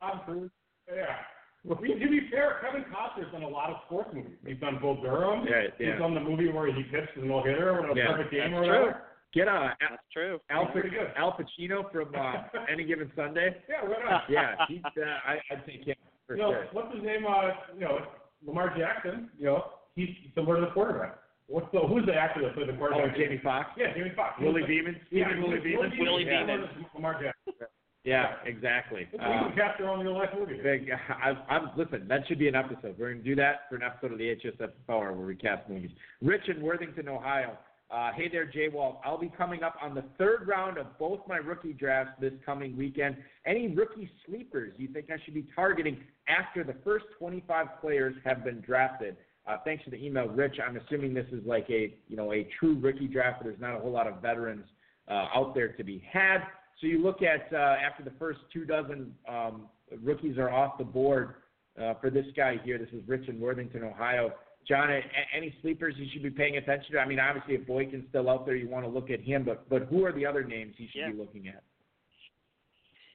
Tom Cruise. Yeah. Well, to be fair, Kevin Costner's done a lot of sports movies. He's done Bull Durham. Yeah, yeah. He's done the movie where he pitched the no hitter when it was Yeah, perfect game that's or true. whatever. Get uh, Al, That's true. Al, Pretty good. Al Pacino from uh, Any Given Sunday. Yeah, why not? Yeah, he's, uh, I, I'd take him for you know, sure. what's his name? Uh, you know, Lamar Jackson. You know, he's similar to the quarterback. What's the who's the actor that played the quarterback? Oh. Jamie Foxx. Yeah, Jamie Foxx. Willie Beamen. Yeah, Willie Beamen. Willie Yeah. Beamen. Lamar Jackson. Yeah, exactly. We can cast their own real life movie. Big, I, I'm listen. That should be an episode. We're gonna do that for an episode of the HSF Power where we cast movies. Rich in Worthington, Ohio. Uh, hey there, Jay Walt. I'll be coming up on the third round of both my rookie drafts this coming weekend. Any rookie sleepers you think I should be targeting after the first 25 players have been drafted? Uh, thanks for the email, Rich. I'm assuming this is like a you know a true rookie draft. There's not a whole lot of veterans uh, out there to be had. So you look at uh, after the first two dozen um, rookies are off the board uh, for this guy here. This is Rich in Worthington, Ohio. John, a- any sleepers you should be paying attention to? I mean, obviously, if Boykin's still out there, you want to look at him. But but who are the other names you should Yeah. be looking at?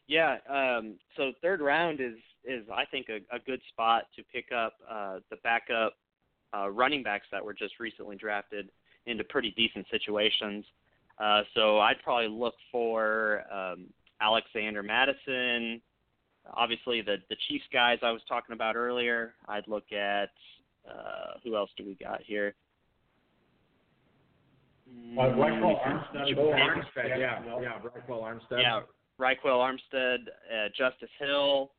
Yeah. Um, so third round is is I think a, a good spot to pick up uh, the backup uh, running backs that were just recently drafted into pretty decent situations. Uh, so I'd probably look for um, Alexander Mattison. Obviously, the the Chiefs guys I was talking about earlier. I'd look at uh, who else do we got here? Uh, Ryquell Mm, Armstead. Oh, Yeah. Armstead, yeah, yeah, Ryquell Armstead. Yeah, Ryquell Armstead, uh, Justice Hill, uh,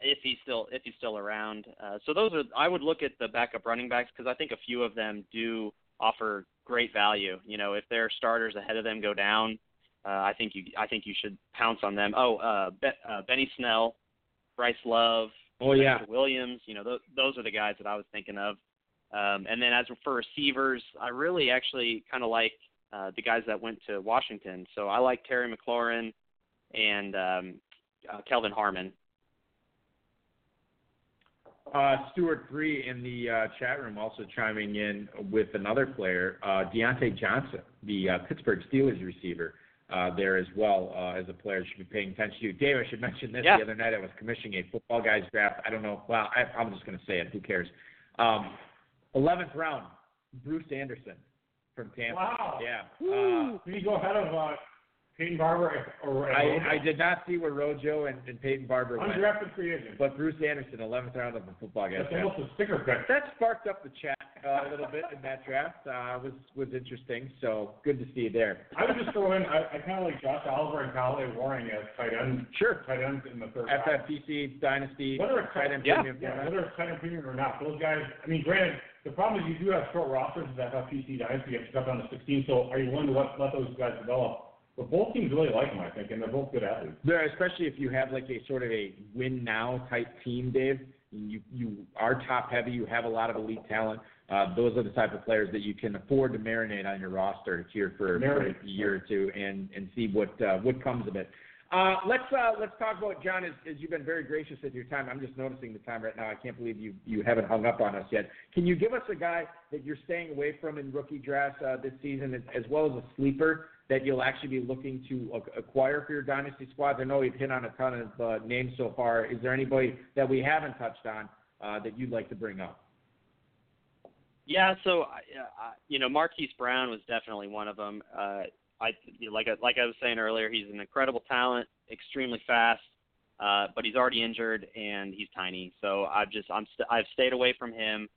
if he's still if he's still around. Uh, so those are I would look at the backup running backs because I think a few of them do offer great value. You know, if their starters ahead of them go down, uh, I think you I think you should pounce on them. Oh, uh, Be- uh, Benny Snell, Bryce Love, Oh yeah. Williams. You know, th- those are the guys that I was thinking of. Um, and then as for receivers, I really actually kind of like uh, the guys that went to Washington. So I like Terry McLaurin and um, uh, Kelvin Harmon. Uh, Stuart Bree in the uh, chat room also chiming in with another player, uh, Diontae Johnson, the uh, Pittsburgh Steelers receiver, uh, there as well uh, as a player you should be paying attention to. Dave, I should mention this. Yeah. The other night I was commissioning a football guys draft. I don't know. Well, I, I'm just going to say it. Who cares? Um, 11th round, Bruce Anderson from Tampa. Wow. Yeah. Uh, Did he go ahead of uh, Peyton Barber or I, I did not see where Rojo and, and Peyton Barber went, undrafted free agent? but Bruce Anderson, 11th round of the football guys That's draft. almost a sticker pick. that sparked up the chat uh, a little bit in that draft. Uh, was was interesting. So good to see you there. I would just throw in. I, I kind of like Josh Oliver and Kyle Warring as tight end, Sure. tight ends in the third round. FFPC Dynasty, Whether it's tight end Yeah. premium Yeah, whether it's tight end premium or not, those guys. I mean, granted, the problem is you do have short rosters at FFPC Dynasty. You have to cut down to 16. So are you willing to let, let those guys develop? But both teams really like them, I think, and they're both good athletes. There, especially if you have like a sort of a win now type team, Dave. You you are top heavy. You have a lot of elite talent. Uh, those are the type of players that you can afford to marinate on your roster here for, for a year or two and and see what uh, what comes of it. Uh, let's uh, let's talk about John. As, as you've been very gracious with your time, I'm just noticing the time right now. I can't believe you you haven't hung up on us yet. Can you give us a guy that you're staying away from in rookie drafts uh, this season, as, as well as a sleeper that you'll actually be looking to ac- acquire for your dynasty squad? I know we've hit on a ton of uh, names so far. Is there anybody that we haven't touched on uh, that you'd like to bring up? Yeah, so I- you know, Marquise Brown was definitely one of them. I like I, like I was saying earlier, he's an incredible talent, extremely fast, uh, but he's already injured and he's tiny. So I've just I'm st- I've stayed away from him.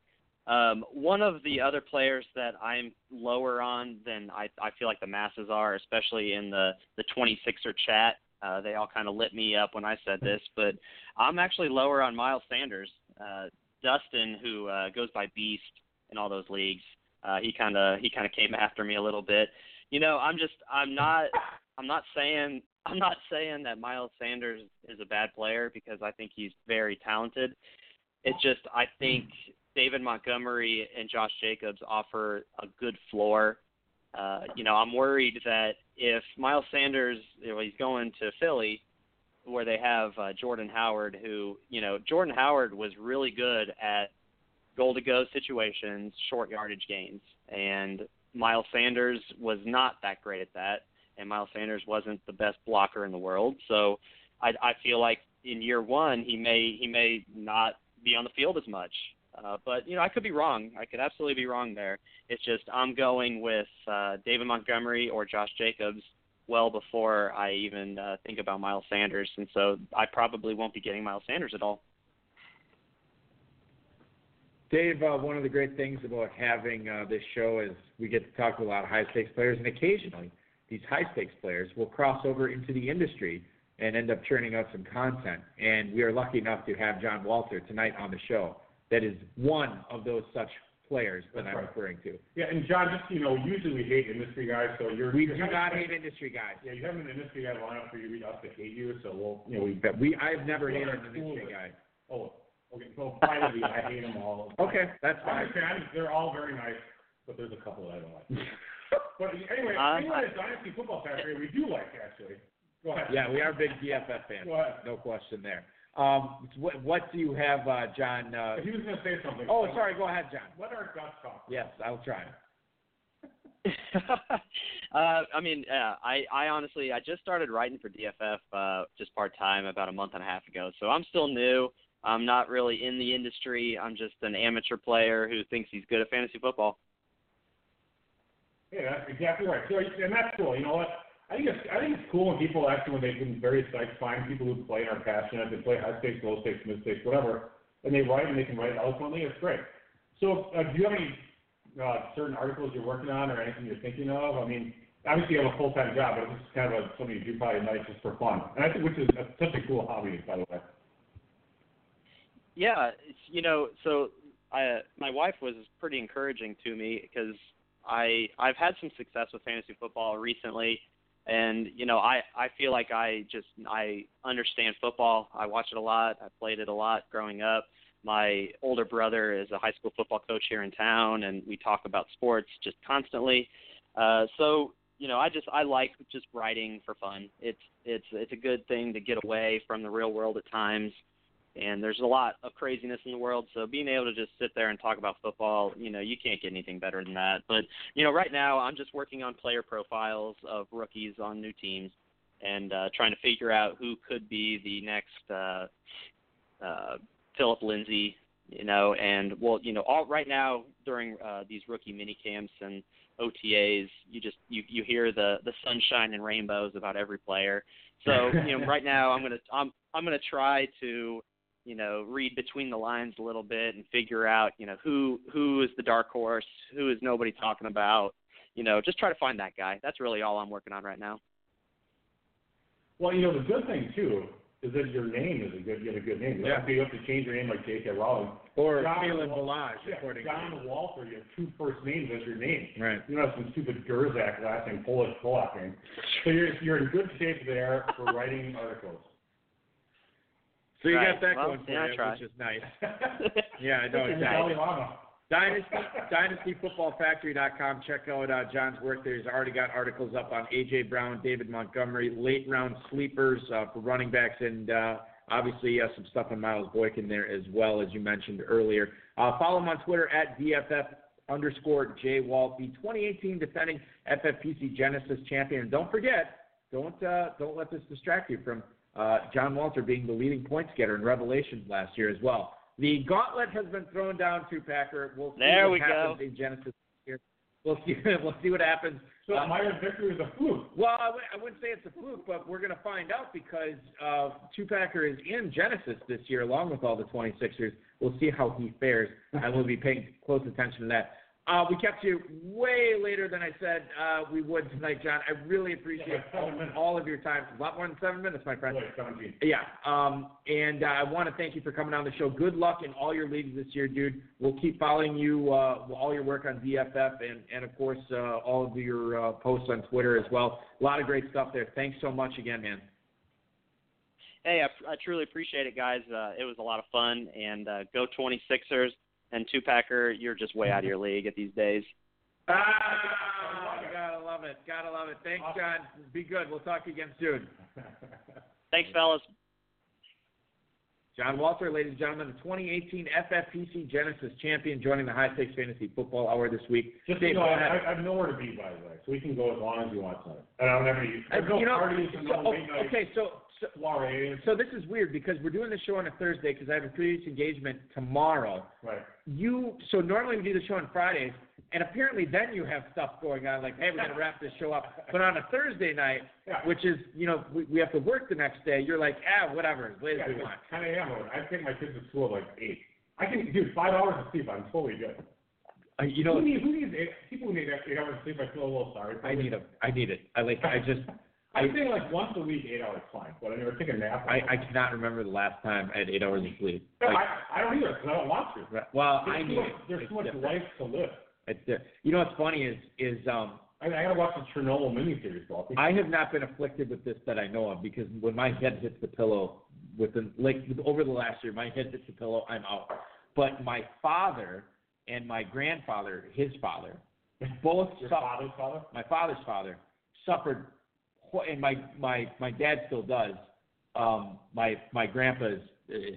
Um, one of the other players that I'm lower on than I I feel like the masses are, especially in the the 26er chat. Uh, they all kind of lit me up when I said this, but I'm actually lower on Miles Sanders. Uh, Dustin, who uh, goes by Beast in all those leagues. Uh, he kind of he kind of came after me a little bit. You know, I'm just I'm not I'm not saying I'm not saying that Miles Sanders is a bad player because I think he's very talented. It's just I think David Montgomery and Josh Jacobs offer a good floor. Uh, you know, I'm worried that if Miles Sanders, you know, he's going to Philly, where they have uh, Jordan Howard, who, you know, Jordan Howard was really good at goal to go situations, short yardage gains, and Miles Sanders was not that great at that, and Miles Sanders wasn't the best blocker in the world. So I, I feel like in year one he may he may not be on the field as much. Uh, but you know, I could be wrong. I could absolutely be wrong there. It's just I'm going with uh, David Montgomery or Josh Jacobs well before I even uh, think about Miles Sanders, and so I probably won't be getting Miles Sanders at all. Dave, uh, one of the great things about having uh, this show is we get to talk to a lot of high stakes players, and occasionally these high stakes players will cross over into the industry and end up churning out some content. And we are lucky enough to have John Walter tonight on the show. That is one of those such players that That's I'm right. referring to. Yeah, and John, just, you know, usually we hate industry guys, so you're. We you're do not hate industry guys. Yeah, you have an industry guy long enough for you, us to hate you, so we'll, you know, we. But we, I've never Well, hated an industry guy. Oh, okay, so finally, I hate them all. Okay, that's fine. I fine. understand, they're all very nice, but there's a couple that I don't like. But anyway, Uh, anyway, Dynasty Football Factory, we do like, actually. Go ahead. Yeah, we are big DFF fans. Go ahead. No question there. Um, what, what do you have, uh, John? Uh, He was gonna say something. oh, sorry. Go ahead, John. What are guts talk. Yes, I'll try. uh, I mean, yeah, I, I honestly, I just started writing for DFF uh, just part time about a month and a half ago, so I'm still new. I'm not really in the industry. I'm just an amateur player who thinks he's good at fantasy football. Yeah, that's exactly right. So, and that's cool. You know what? I think it's I think it's cool when people actually when they've been very psyched, find people who play and are passionate, they play high stakes, low stakes, mid stakes, whatever, and they write and they can write eloquently. It's great. So, uh, do you have any uh, certain articles you're working on or anything you're thinking of? I mean, obviously you have a full time job, but this is kind of a, something you do probably night just for fun. And I think which is a, such a cool hobby, by the way. Yeah, you know, so I, my wife was pretty encouraging to me because I I've had some success with fantasy football recently, and you know I I feel like I just I understand football. I watch it a lot. I played it a lot growing up. My older brother is a high school football coach here in town, and we talk about sports just constantly. Uh, so you know, I just I like just writing for fun. It's it's it's a good thing to get away from the real world at times and there's a lot of craziness in the world. So being able to just sit there and talk about football, you know, you can't get anything better than that. But you know, right now I'm just working on player profiles of rookies on new teams and uh, trying to figure out who could be the next uh, uh, Philip Lindsay. You know, and well, you know, all right now during uh, these rookie mini camps and OTAs, you just you you hear the the sunshine and rainbows about every player. So you know, right now I'm gonna I'm I'm gonna try to you know read between the lines a little bit and figure out you know who who is the dark horse, who is nobody talking about. You know, just try to find that guy. That's really all I'm working on right now. Well, you know, the good thing too is that your name is a good, you have a good name. You don't have to- you have to change your name like J.K. Rowling. Or John Phelan Balaj, Yeah, according John to Walter, you have two first names as your name. Right. You don't have some stupid Gerczak last name, Polish Polak name. So you're, you're in good shape there for writing articles. So you Right. got that Well, going for yeah, I you, try. which is nice. Yeah, I know You're exactly. Dalai Lama. Dynasty, DynastyFootballFactory.com. Check out uh, John's work there. He's already got articles up on A.J. Brown, David Montgomery, late round sleepers uh, for running backs, and uh, obviously uh, some stuff on Miles Boykin there as well, as you mentioned earlier. Uh, follow him on Twitter at DFF underscore J Walt, the 2018 defending FFPC Genesis champion. And don't forget, don't uh, don't let this distract you from uh, John Walter being the leading points getter in Revelations last year as well. The gauntlet has been thrown down to Packer. We'll see There what we happens go. in Genesis here. We'll see. We'll see what happens. So Uh, Myers victory is a fluke. well, I w- I wouldn't say it's a fluke, but we're going to find out because uh, Tupacker is in Genesis this year along with all the 26ers. We'll see how he fares, and we'll be paying close attention to that. Uh, we kept you way later than I said uh, we would tonight, John. I really appreciate Yeah, all, all of your time. A lot more than seven minutes, my friend. Wait, 17. Yeah, um, and uh, I want to thank you for coming on the show. Good luck in all your leagues this year, dude. We'll keep following you, uh, all your work on DFF, and, and of course, uh, all of your uh, posts on Twitter as well. A lot of great stuff there. Thanks so much again, man. Hey, I, I truly appreciate it, guys. Uh, it was a lot of fun, and uh, go 26ers and two packer. You're just way out of your league at these days. Ah, gotta love it. Gotta love it. Thanks, John. Be good. We'll talk again soon. Thanks, fellas. John Walter, ladies and gentlemen, the 2018 FFPC Genesis champion, joining the High Stakes Fantasy Football Hour this week. Just, Dave, you know, I. I I have nowhere to be, by the way, so we can go as long as you want tonight. And I don't have any, Uh, there's no you know, parties and so, no late okay, so, so soirees. so this is weird because we're doing the show on a Thursday because I have a previous engagement tomorrow. Right. You so normally we do the show on Fridays, and apparently then you have stuff going on like, hey, we got to wrap this show up. But on a Thursday night, Yeah. which is you know we, we have to work the next day, you're like, ah, whatever, as late Yeah, as we want. 10 a.m. I take my kids to school at like 8. I can, do five hours of sleep, I'm totally good. Uh, you know, who needs, who needs eight, people who need eight hours of sleep, I feel a little sorry I them. need a, I need it. I like, I just, I think like once a week, eight hours fine, but I never take a nap. I, I cannot remember the last time I had eight hours of sleep. No, Like, I, I don't either, because I don't want to. well, There's I need much, it. there's It's too much different. life to live. It's di- you know what's funny is is um I, I gotta watch the Chernobyl miniseries, Balky. I have not been afflicted with this that I know of because when my head hits the pillow within like over the last year, my head hits the pillow, I'm out. But my father and my grandfather, his father, both Your suffered. father's father? My father's father suffered, and my my my dad still does. Um, my my grandpa has,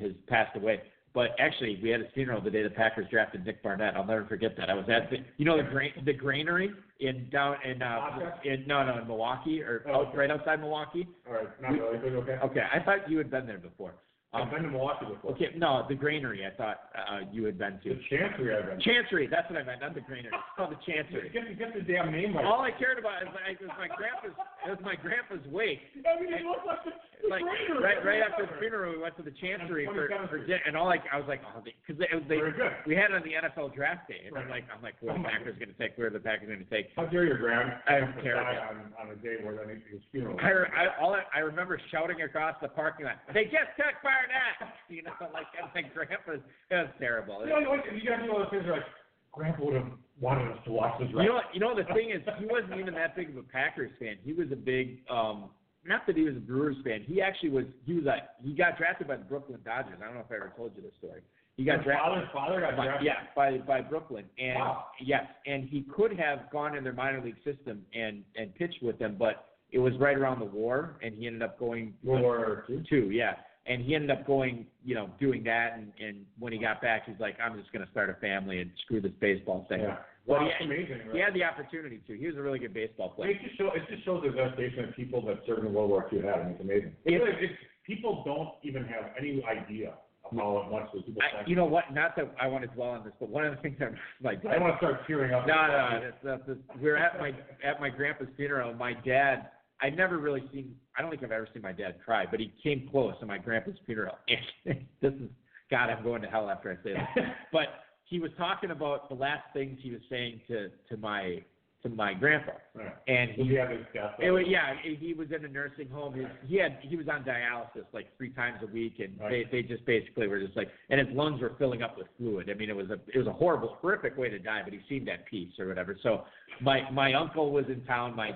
has passed away. But actually, we had his funeral the day the Packers drafted Nick Barnett. I'll never forget that. I was at the, you know, the grain, the granary in down in uh, in no no in Milwaukee or Oh, okay. right outside Milwaukee. All right, not really, but okay. Okay, I thought you had been there before. I've Um, been to Milwaukee before. okay, no, the granary. I thought uh, you had been to. The. Chancery I've been to. Chancery. That's what I meant. Not the granary. It's called the Chancery. Get, the- get the damn name right. All I cared about is my, was my grandpa's it was my grandpa's wake. I mean, it looks like the, the Like right right after the funeral, we went to the Chancery for, for dinner, and all like I was like, oh, because they, they, we had it on the NFL draft day, and I'm like, I'm like, oh who are Oh the Packers going to take? Where are the Packers going to take? How dare your grand I don't care. on, on a day where his funeral. I, I all I, I remember shouting across the parking lot, they just took Barnett, you know, like and my grandpa's. It was terrible. You know, you guys know those things are like, Grandpa would have wanted us to watch this. You know, what- you know the thing is, he wasn't even that big of a Packers fan. He was a big, um, not that he was a Brewers fan. He actually was. He was a. He got drafted by the Brooklyn Dodgers. I don't know if I ever told you this story. He got His drafted. father's father got By, drafted. yeah, by by Brooklyn, and Wow. yes, and he could have gone in their minor league system and and pitched with them, but it was right around the war, and he ended up going World War II. two, yeah, and he ended up going, you know, doing that, and and when he got back, he's like, I'm just gonna start a family and screw this baseball thing. Yeah. But he, it's amazing. Right? he had the opportunity to. He was a really good baseball player. It just, show, it just shows the devastation that people that served in World War II had, and it's amazing. It's, It's- it's, people don't even have any idea how much those people I, you know what? Not that I want to dwell on this, but one of the things I'm like. I want to start tearing up. No, no, that's, that's, that's, we were at my at my grandpa's funeral. and My dad, I'd never really seen. I don't think I've ever seen my dad cry, but he came close at my grandpa's funeral. And this is God, I'm going to hell after I say this. But he was talking about the last things he was saying to to my to my grandpa, Right. and He he had his death. It was, yeah, he was in a nursing home. His, he had he was on dialysis like three times a week, and Right. they they just basically were just like, and his lungs were filling up with fluid. I mean, it was a it was a horrible, horrific way to die, but he seemed at peace or whatever. So my my uncle was in town. My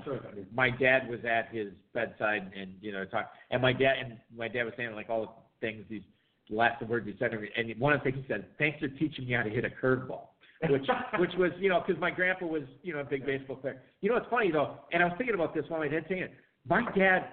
my dad was at his bedside, and you know talk. And my dad and my dad was saying like all the things these last words he said, and one of the things he said, "Thanks for teaching me how to hit a curveball." which which was you know because my grandpa was you know a big baseball player. You know it's funny though, and I was thinking about this while my dad's saying it. My dad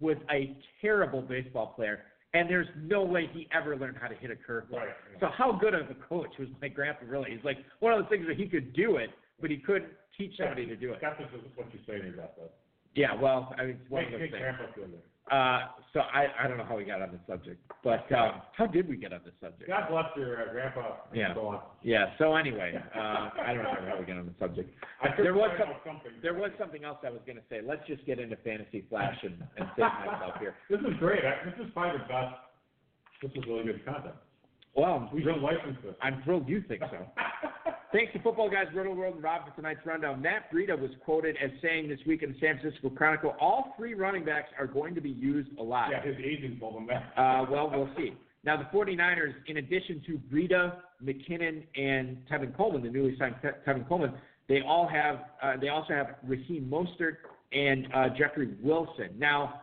was a terrible baseball player, and there's no way he ever learned how to hit a curveball. Right. So how good of a coach was my grandpa really? He's like one of those things where he could do it, but he couldn't teach somebody to do it. That's what you say your deathbed. Yeah, well, I mean, it's one Make, of those things. Grandpa feel good. Uh, so I I don't know how we got on this subject, but um, how did we get on this subject? God bless your uh, grandpa. Yeah. So. Yeah. So anyway, uh, I don't know how we got on the subject. I There was some, some- something. There was something else I was going to say. Let's just get into fantasy flash and, and save myself here. This is great. I, this is probably the best. This is really good content. Well, I'm We thrilled. I'm thrilled you think so. Thanks to Football Guys, Riddle World, and Rob for tonight's rundown. Matt Breida was quoted as saying this week in the San Francisco Chronicle, all three running backs are going to be used a lot. Yeah, his agent told him that. Uh, well, we'll see. Now, the 49ers, in addition to Breida, McKinnon, and Tevin Coleman, the newly signed Te- Tevin Coleman, they all have uh, they also have Raheem Mostert and uh, Jeffrey Wilson. Now,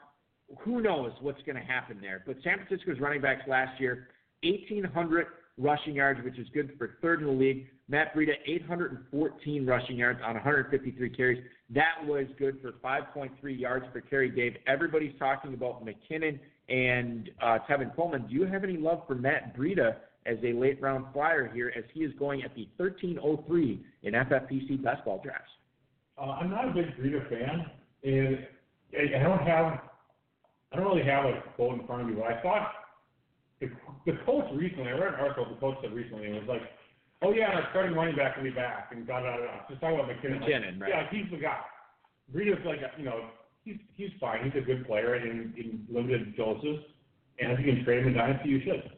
who knows what's going to happen there? But San Francisco's running backs last year, 1,800 rushing yards, which is good for third in the league. Matt Breida, 814 rushing yards on 153 carries. That was good for 5.3 yards per carry. Dave, everybody's talking about McKinnon and uh, Tevin Coleman. Do you have any love for Matt Breida as a late round flyer here, as he is going at the 1303 in FFPC best drafts? Uh, I'm not a big Breida fan, and I I don't have, I don't really have a quote in front of me, but I thought the, the coach recently, I read an article the coach said recently, and it was like, oh yeah, our starting running back will be back, and da da da. Just talking about McKinnon. like, McKinnon, right. Yeah, he's the guy. Breida's like, you know, he's he's fine. He's a good player in, in limited doses, and if you can trade him in dynasty, you should.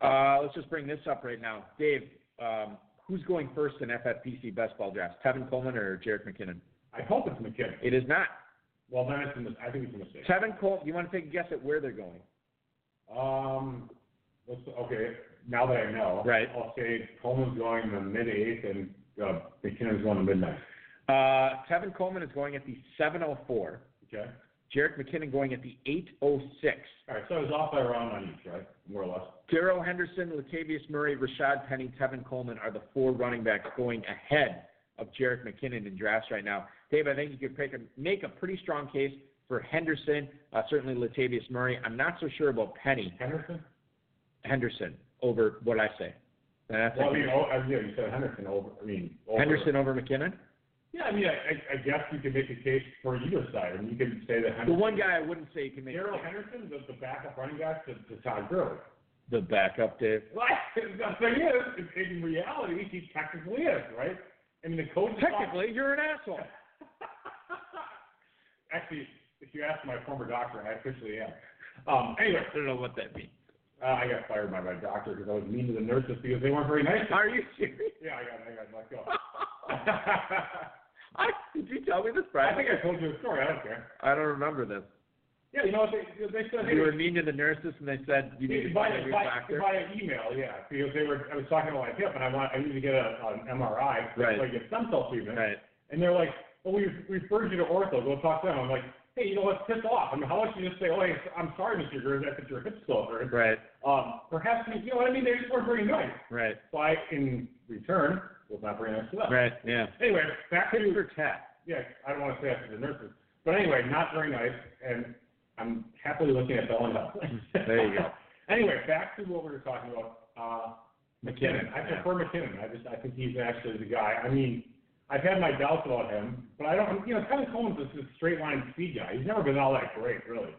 Uh, let's just bring this up right now. Dave, um, who's going first in FFPC best ball drafts, Tevin Coleman or Jerick McKinnon? I hope it's McKinnon. It is not. Well, then it's a mis- I think it's a mistake. Tevin Coleman, you want to take a guess at where they're going? Um, let's, okay, now that I know. Right. I'll say Coleman's going in the mid eighth and, uh, McKinnon's going in the mid ninth. Uh, Tevin Coleman is going at the 704. Okay? Jerick McKinnon going at the 806. All right, so I was off by a round on each, right? More or less. Darrell Henderson, Latavius Murray, Rashad Penny, Tevin Coleman are the four running backs going ahead of Jerick McKinnon in drafts right now. Dave, I think you could make a, make a pretty strong case for Henderson, uh, certainly Latavius Murray. I'm not so sure about Penny Henderson? Henderson over what I say. And that's Well, I mean, oh, yeah, you said Henderson over, I mean. over- Henderson over McKinnon. Yeah, I mean, I, I- I guess you could make a case for either side. I mean, you could say that The one guy I wouldn't say you can make Darrell Henderson, the, the backup running back to, to Todd Gurley. the backup, Dave. Well, the thing is, in- reality, he technically is, right? I mean, the coach. Technically, you're an asshole. Actually, if you ask my former doctor, I officially am. Um, anyway, I don't know what that means. Uh, I got fired by my doctor because I was mean to the nurses because they weren't very nice. to. Are you serious? Yeah, I got, I got let go. I, did you tell me this, I think I told you the story. I don't care. I don't remember this. Yeah, you know what they they said? You were mean to the nurses, and they said you need to find a new by, doctor. by an email, yeah, because they were. I was talking about my hip, and I want I need to get a, an MRI so Right. I get stem cell treatment. Right. And they're like, well, we we referred you to ortho. Go talk to them. I'm like, hey, you know what? Piss off. I mean, how about you just say, oh, hey, I'm sorry, Mr. Gers, I think your hip's still hurt. Right. Um, perhaps you know what I mean. They just weren't very nice. Right. So I, in return, was not very nice to them. Right. Yeah. Anyway, back to Tit for tat. yeah. I don't want to say after the nurses, but anyway, not very nice, and I'm happily looking at Bell and Hell. There you go. Anyway, back to what we were talking about. Uh, McKinnon. McKinnon, I yeah. prefer McKinnon. I just I think he's actually the guy. I mean, I've had my doubts about him, but I don't. You know, Tevin Coleman's is a straight line speed guy. He's never been all that great, really.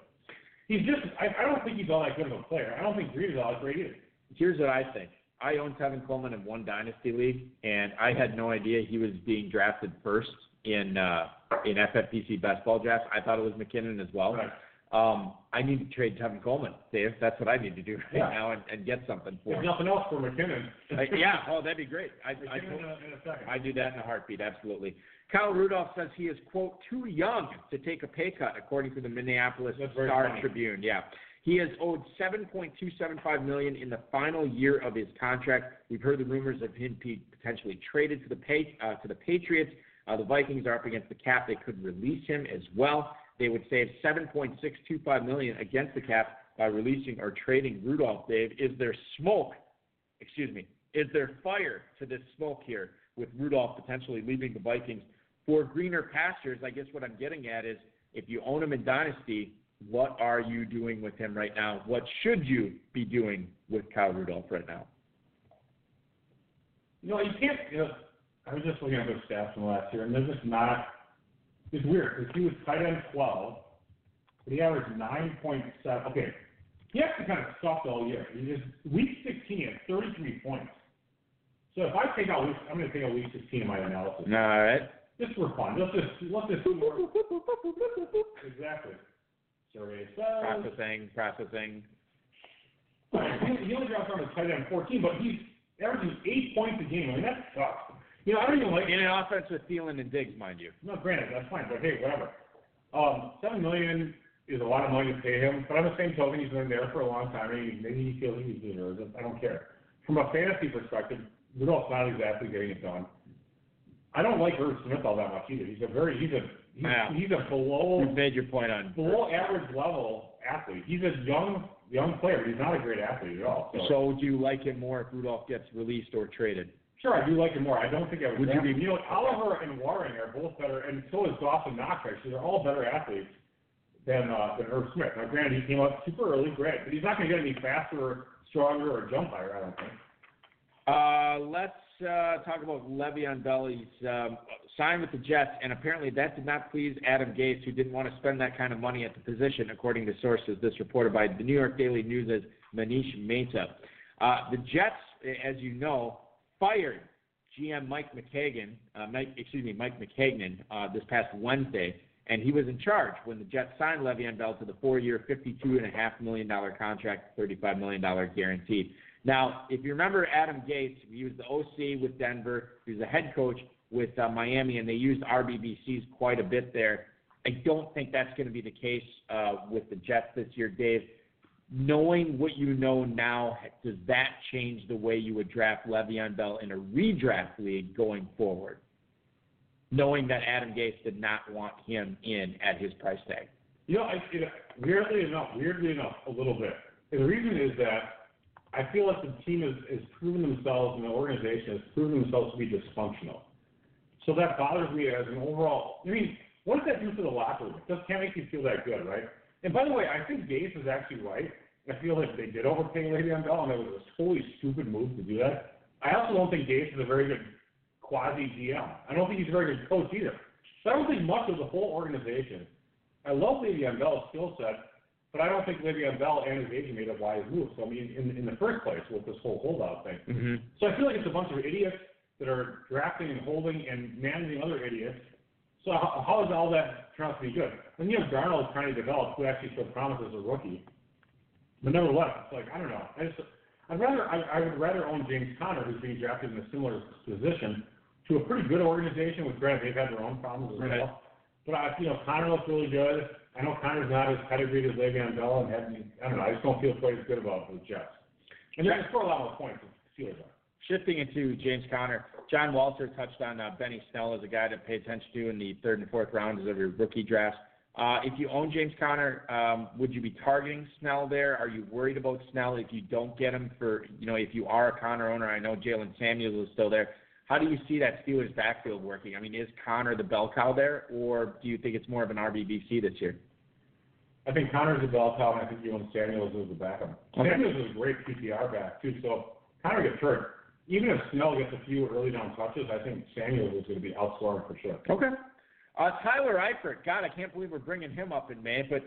He's just. I, I don't think he's all that good of a player. I don't think Breed is all that great either. Here's what I think. I own Tevin Coleman in one dynasty league, and I had no idea he was being drafted first in uh, in FFPC best ball drafts. I thought it was McKinnon as well. Right. Um, I need to trade Tevin Coleman, Dave. That's what I need to do right Yeah. now and, and get something for If him. nothing else for McKinnon. Uh, yeah, oh, that'd be great. I, I, McKinnon in a, in a second. I do that in a heartbeat, absolutely. Kyle Rudolph says he is, quote, too young to take a pay cut, according to the Minneapolis That's Star. Tribune. Yeah. He has owed 7.275 million in the final year of his contract. We've heard the rumors of him be potentially traded to the, pay, uh, to the Patriots. Uh, the Vikings are up against the cap. They could release him as well. They would save 7.625 million against the cap by releasing or trading Rudolph, Dave. Is there smoke excuse me, is there fire to this smoke here with Rudolph potentially leaving the Vikings for greener pastures? I guess what I'm getting at is if you own him in Dynasty, what are you doing with him right now? What should you be doing with Kyle Rudolph right now? You know, you can't. You know, I was just looking at those stats from last year, and they're just not. It's weird because he was tight end 12, but he averaged 9.7. Okay, he actually kind of sucked all year. He just week 16 had 33 points. So if I take out week, I'm going to take out week 16 in my analysis. All right. Just for fun. Let's just let's just exactly. Survey says Processing, processing. he only dropped down to tight end 14, but he's averaging eight points a game. I mean, that sucks. You know, I don't even like In an offense with Thielen and Diggs, mind you. No, granted, that's fine, but hey, whatever. Um, seven million is a lot of money to pay him, but on the same token, he's been there for a long time, and he, maybe he feels he deserves it. I don't care. From a fantasy perspective, Rudolph's not exactly getting it done. I don't like Irv Smith all that much either. He's a very he's a he's, Yeah. he's a below You've made your point on. below average level athlete. He's a young young player. He's not a great athlete at all. So, So would you like him more if Rudolph gets released or traded? Sure, I do like him more. I don't think I would. Would you be- You know, Oliver and Warring are both better, and so is Dawson Knox. Actually, they're all better athletes than uh, than Irv Smith. Now, granted, he came up super early, great, but he's not going to get any faster, or stronger, or jump higher. I don't think. Uh, let's uh, talk about Le'Veon Bell. He's um, signed with the Jets, and apparently that did not please Adam Gase, who didn't want to spend that kind of money at the position, according to sources. This reported by the New York Daily News as Manish Mehta. Uh, the Jets, as you know, fired GM Mike Maccagnan, uh, Mike, excuse me, Mike Maccagnan, uh, this past Wednesday, and he was in charge when the Jets signed Le'Veon Bell to the four-year, $52.5 million contract, $35 million guaranteed. Now, if you remember Adam Gase, he was the OC with Denver. He was the head coach with uh, Miami, and they used RBBCs quite a bit there. I don't think that's going to be the case uh, with the Jets this year, Dave. Knowing what you know now, does that change the way you would draft Le'Veon Bell in a redraft league going forward? Knowing that Adam Gase did not want him in at his price tag. You know, I, you know, weirdly enough, weirdly enough, a little bit. And the reason is that I feel like the team has, has proven themselves and the organization has proven themselves to be dysfunctional. So that bothers me as an overall. I mean, what does that do for the locker room? It just can't make you feel that good, right? And by the way, I think Gase is actually right. I feel like they did overpay Le'Veon Bell, and it was a totally stupid move to do that. I also don't think Gase is a very good quasi GM. I don't think he's a very good coach either. So I don't think much of the whole organization. I love Le'Veon Bell's skill set, but I don't think Le'Veon Bell and his agent made a wise move. So I mean, in in the first place, with this whole holdout thing. Mm-hmm. So I feel like it's a bunch of idiots that are drafting and holding and managing other idiots. So how, how is all that turn out to be good? When you have Darnold trying to develop, who actually showed promise as a rookie, but nevertheless, like I don't know. I just I'd rather I, I would rather own James Conner, who's being drafted in a similar position, to a pretty good organization. With granted, they've had their own problems as Right. well. But I, you know, Conner looks really good. I know Conner's not as pedigreed as Le'Veon Bell, and had, I don't know. I just don't feel quite as good about the Jets. And they're going to score a lot more points than the Steelers are. Shifting into James Conner, John Walter touched on uh, Benny Snell as a guy to pay attention to in the third and fourth rounds of your rookie drafts. Uh, if you own James Conner, um, would you be targeting Snell there? Are you worried about Snell if you don't get him for, you know, if you are a Conner owner? I know Jaylen Samuels is still there. How do you see that Steelers backfield working? I mean, is Conner the bell cow there, or do you think it's more of an RBBC this year? I think Conner's a bell cow, and I think Jaylen Samuels is the backup. Okay. Samuels is a great PPR back too. So Conner gets hurt. Even if Snell gets a few early down touches, I think Samuels is going to be outscoring for sure. Okay. Uh, Tyler Eifert, God, I can't believe we're bringing him up in May, but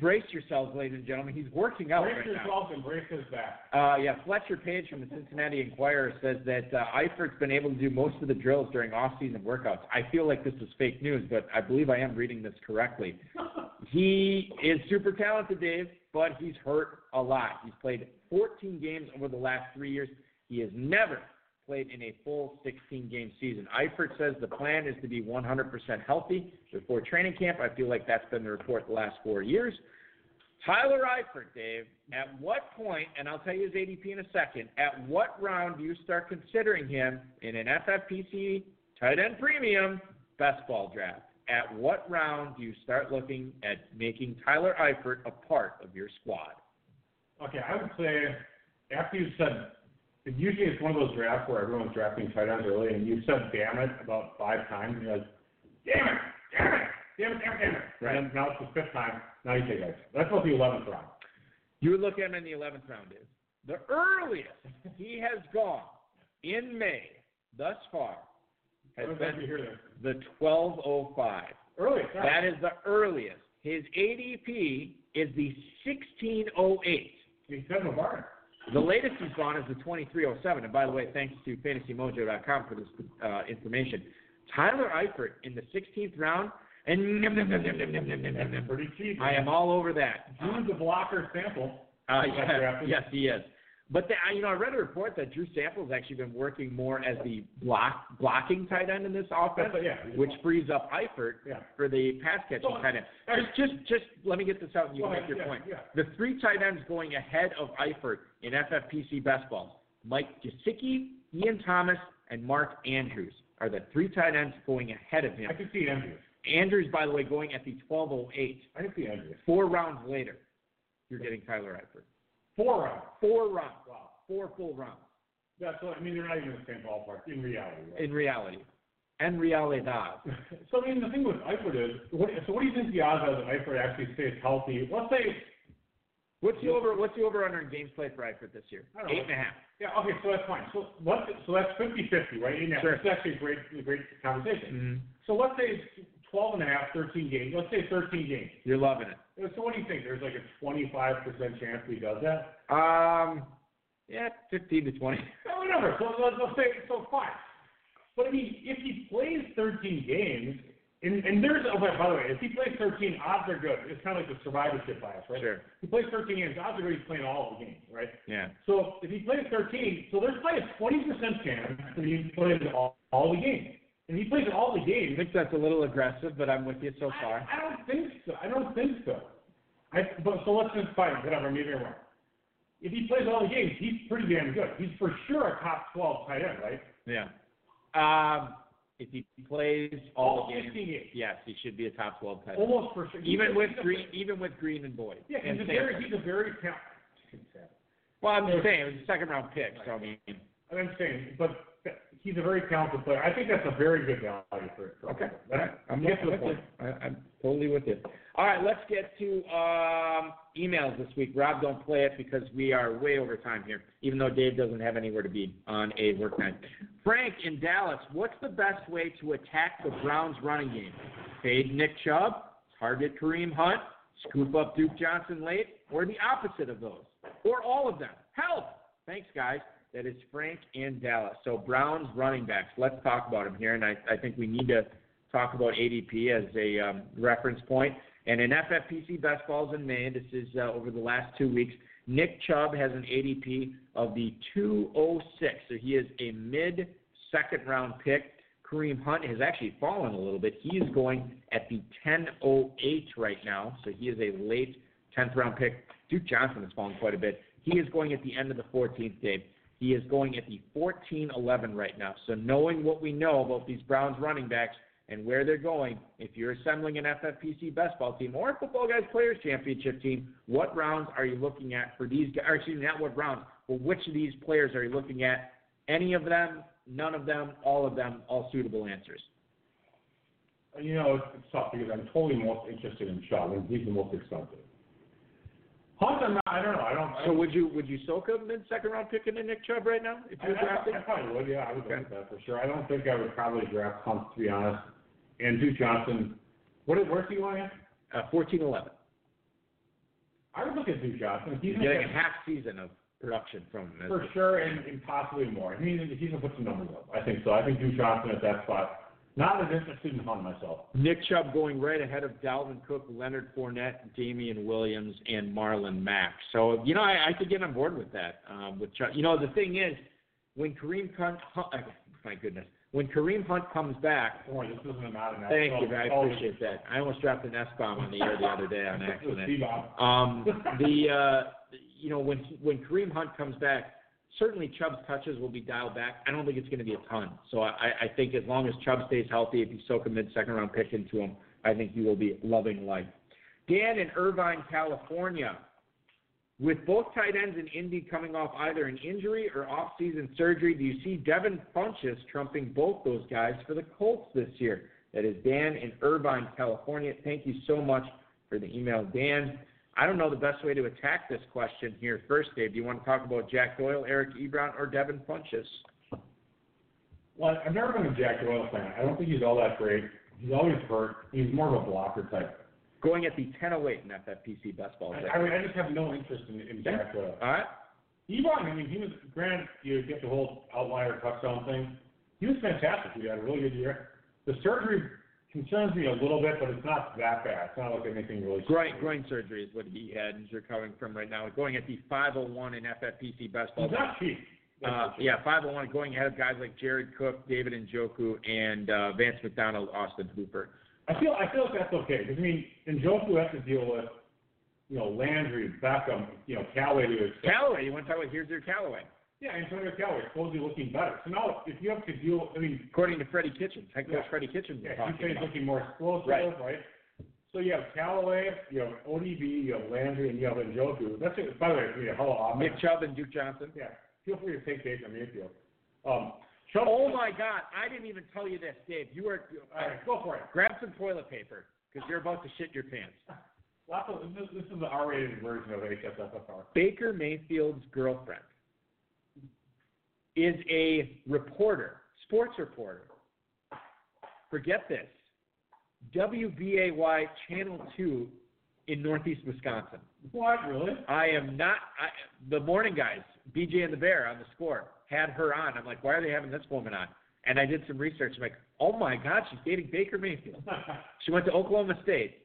brace yourselves, ladies and gentlemen. He's working out Brace right now. yourself and brace his back. Uh, yeah, Fletcher Page from the Cincinnati Enquirer says that uh, Eifert's been able to do most of the drills during off-season workouts. I feel like this is fake news, but I believe I am reading this correctly. He is super talented, Dave, but he's hurt a lot. He's played 14 games over the last three years. He has never played in a full 16-game season. Eifert says the plan is to be 100% healthy before training camp. I feel like that's been the report the last four years. Tyler Eifert, Dave, at what point, and I'll tell you his ADP in a second, at what round do you start considering him in an FFPC tight end premium best ball draft? At what round do you start looking at making Tyler Eifert a part of your squad? Okay, I would say after you said, usually it's one of those drafts where everyone's drafting tight ends early, and you said "damn it" about five times, and you're like, "Damn it, damn it, damn it, damn it, damn it." Right. And now it's the fifth time. Now you take guys. That's about the eleventh round. You would look at him in the 11th round, Dave. The earliest he has gone in May thus far has When did you been hear this? the 1205. Early. That is the earliest. His ADP is the 1608. He said Navarre. The latest he's gone is the 2307. And by the way, thanks to fantasymojo.com for this uh, information. Tyler Eifert in the 16th round. And pretty cheap. I am all over that. Drew's a blocker sample. Uh, yeah, yes, he is. But the, I- you know, I read a report that Drew Sample's actually been working more as the block blocking tight end in this offense, yeah. which frees up Eifert Yeah. for the pass catching So, tight end. Just, just, just let me get this out and you can ahead, make your yeah, point. The three tight ends going ahead of Eifert in FFPC best balls, Mike Gesicki, Ian Thomas, and Mark Andrews are the three tight ends going ahead of him. I can see Andrews. Andrews, by the way, going at the 1208. I can see Andrews. Four rounds later, you're getting Tyler Eifert. Four rounds. Four rounds. Four full rounds. That's what, I mean, they're not even in the same ballpark in reality. Right? In reality. En realidad. so I mean, the thing with Eifert is, what, so what do you think the odds are that Eifert actually stays healthy? Let's say, What's the over what's the over under in games played for Eifert this year? I don't know. Eight and a half. yeah, okay, so that's fine. So what? So that's 50-50, right? Yeah, Sure. That's actually a great, a great conversation. Mm-hmm. So let's say it's 12 and a half, 13 games. Let's say 13 games. You're loving it. So what do you think? There's like a 25% chance he does that? Um yeah, fifteen to twenty. Oh, whatever. So let's, let's so fine. But I mean, if he plays 13 games, and, and there's oh, by the way, if he plays 13, odds are good. It's kind of like the survivorship bias, right? Sure. He plays 13 games, odds are good he's playing all the games, right? Yeah. So if he plays 13, so there's probably a 20% chance that he plays all, all the games. And he plays all the games. I think that's a little aggressive, but I'm with you so far. I, I don't think so. I don't think so. I, but so let's just fight. Whatever, maybe I'm wrong. If he plays all the games, he's pretty damn good. He's for sure a top 12 tight end, right? Yeah. Um if he plays all All the games, 16 games. yes, he should be a top twelve tight end. Almost for sure. Even He's- with he's a- Green even with Green and Boyd. Yeah, and he's a very, he's a very talented. Well, I'm just saying it was a second round pick, so I mean I'm saying, but he's a very talented player. I think that's a very good value for. for Okay. That's, I'm get to the with point. I, I'm totally with you. All right, let's get to um, emails this week. Rob, don't play it because we are way over time here, even though Dave doesn't have anywhere to be on a work night. Frank in Dallas, what's the best way to attack the Browns running game? Fade Nick Chubb, target Kareem Hunt, scoop up Duke Johnson late, or the opposite of those? Or all of them? Help! Thanks, guys. That is Frank in Dallas. So Browns running backs. Let's talk about them here, and I, I think we need to talk about ADP as a um, reference point. And in FFPC best balls in May, this is uh, over the last two weeks. Nick Chubb has an ADP of the 206, so he is a mid second round pick. Kareem Hunt has actually fallen a little bit. He is going at the 1008 right now, so he is a late 10th round pick. Duke Johnson has fallen quite a bit. He is going at the end of the 14th day. He is going at the 1411 right now. So knowing what we know about these Browns running backs and where they're going, if you're assembling an FFPC best ball team or a Football Guys Players Championship team, what rounds are you looking at for these guys? Or excuse me, not what rounds, but which of these players are you looking at? Any of them, none of them, all of them, all suitable answers. You know, it's, it's tough because I'm totally most interested in Chubb, and he's the most expensive. Hunt, I'm not. I don't know. I don't. I So don't would you would you soak a mid second round pick in a Nick Chubb right now if you're I, drafting? I probably would. Yeah, I would Okay. that for sure. I don't think I would probably draft Hunt to be honest. And Duke Johnson. What? is- Where's he going? Uh, 1411. I would look at Duke Johnson. He's getting a half season of production from him. for sure, and, and possibly more. I mean, he's gonna put some numbers up. I think so. I think Duke Johnson at that spot. Not as interested in Hunt myself. Nick Chubb going right ahead of Dalvin Cook, Leonard Fournette, Damien Williams, and Marlon Mack. So you know, I, I could get on board with that. Um, with Chubb, you know, the thing is, when Kareem Hunt, uh, my goodness, when Kareem Hunt comes back, worry, this isn't not an thank you, I appreciate that. I almost dropped an S bomb on the air the other day on accident. Um, the uh, you know when he, when Kareem Hunt comes back, certainly Chubb's touches will be dialed back. I don't think it's going to be a ton. So I, I think as long as Chubb stays healthy, if you soak a mid second round pick into him, I think you will be loving life. Dan in Irvine, California. With both tight ends in Indy coming off either an injury or off-season surgery, do you see Devin Funchess trumping both those guys for the Colts this year? That is Dan in Irvine, California. Thank you so much for the email, Dan. I don't know the best way to attack this question here. First, Dave, do you want to talk about Jack Doyle, Eric Ebron, or Devin Funchess? Well, I've never been a Jack Doyle fan. I don't think he's all that great. He's always hurt. He's more of a blocker type. Going at the 1008 in FFPC best ball. I, I, mean, I just have no interest in, in Jack Doyle. All right. Ebron, I mean, he was, granted, you get the whole outlier touchdown thing. He was fantastic. He had a really good year. The surgery concerns me a little bit, but it's not that bad. It's not like anything really. Groin, groin surgery is what he had. and He's recovering from right now. Going at the 501 in FFPC best ball. He's not cheap. Uh, yeah, 501 going ahead of guys like Jared Cook, David Njoku, and uh, Vance McDonald, Austin Hooper. I feel I feel like that's okay because I mean, Njoku has to deal with, you know, Landry, Beckham, you know, Callaway to Callaway, you want to talk about here's your Callaway. Yeah, Antonio Callaway supposedly looking better. So now, if you have to deal, I mean, According to Freddie Kitchens, head coach Yeah. Freddie Kitchens yeah, he's saying looking more explosive, Right. right? So you have Callaway, you have ODB, you have Landry, and you have Njoku. That's it. By the way, it's gonna be a hell of a Nick Chubb and Duke Johnson. Yeah, feel free to take Baker Mayfield. Um, Chubb, Oh my God! I didn't even tell you this, Dave. You were All right, go for it. grab some toilet paper because you're about to shit your pants. Lots of, this, this is the R-rated version of HSFFR. Baker Mayfield's girlfriend is a reporter, sports reporter. Forget this. WBAY Channel 2 in Northeast Wisconsin. What, really? I am not. I, the morning guys, BJ and the Bear on the score, had her on. I'm like, why are they having this woman on? And I did some research. I'm like, oh my God, she's dating Baker Mayfield. She went to Oklahoma State.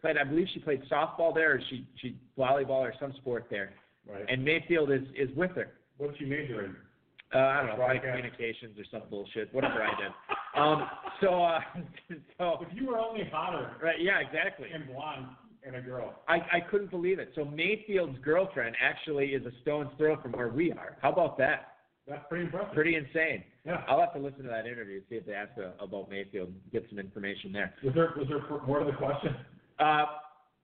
Played, I believe she played softball there, or she she volleyball or some sport there. right. And Mayfield is is with her. What's she major in? Uh, I don't know, probably communications or some bullshit, whatever I did. Um, so uh, so If you were only hotter right, yeah, exactly. and blonde and a girl. I, I couldn't believe it. So Mayfield's girlfriend actually is a stone's throw from where we are. How about that? That's pretty impressive. Pretty insane. Yeah. I'll have to listen to that interview, to see if they ask uh, about Mayfield, get some information there. Was there was there more to the question? Uh,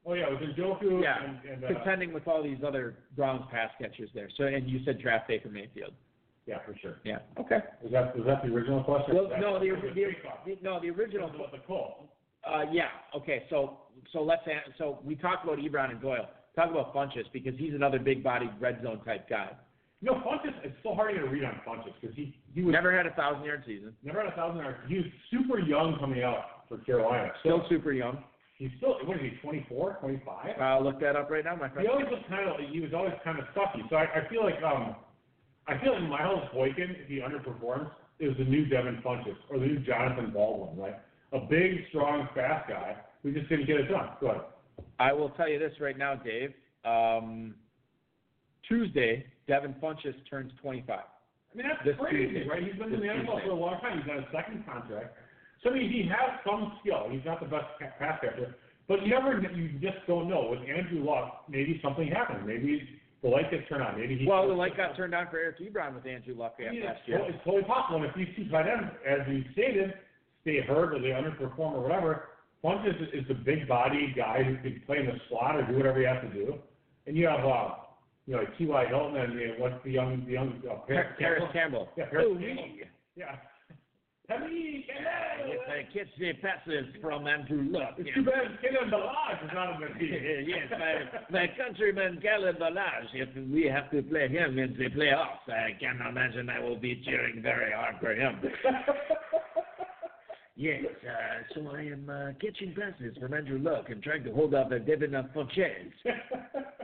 Oh yeah, was Njoku yeah, and, and uh, contending with all these other Browns pass catchers there. So, and you said draft day for Mayfield. yeah, for sure. Yeah. Okay. Was that was that the original question? Well, no, the, was the, the no the original. Was the call. Uh, yeah. Okay. So so let's so we talked about Ebron and Doyle. Talk about Funchess because he's another big bodied red zone type guy. You know, Funchess. It's so hard to get a read on Funchess because he he was Never had a thousand yard season. never had a thousand yards. He was super young coming out for Carolina. Still super young. He's still what is he? 24, 25? I'll look that up right now, my friend. He always was kind of he was always kind of stucky. So I, I feel like um I feel like Miles Boykin, if he underperforms, is the new Devin Funchess or the new Jonathan Baldwin, right? A big, strong, fast guy who just didn't get it done. Go ahead. I will tell you this right now, Dave. Um, Tuesday, Devin Funchess turns 25. I mean that's This crazy, Tuesday. right? He's been in This the NFL Tuesday. for a long time. He's got a second contract. So I mean he has some skill. He's not the best pa- pass catcher. But you never you just don't know. With Andrew Luck, maybe something happened. Maybe the light gets turned on. Maybe he Well, the light got turned on for Eric Ebron with Andrew Luck I mean, last year. it's totally possible. And if these two tight ends, as you stated, stay hurt or they underperform or whatever, Funchess is, is the big body guy who can play in the slot or do whatever he has to do. And you have, uh, you know, like T.Y. Hilton and uh, what's the young, the young, uh, Par- Parris Campbell. Yeah, Parris Oh, Campbell. Yeah. Henry Campbell. If I catch the passes from Andrew Luck. It's too bad Kalen Ballage is not on the team. yes, my, my countryman Kalen Ballage, if we have to play him in the playoffs, I can imagine I will be cheering very hard for him. Yes, uh, so I am uh, catching passes from Andrew Luck and trying to hold up uh, Devin Funchess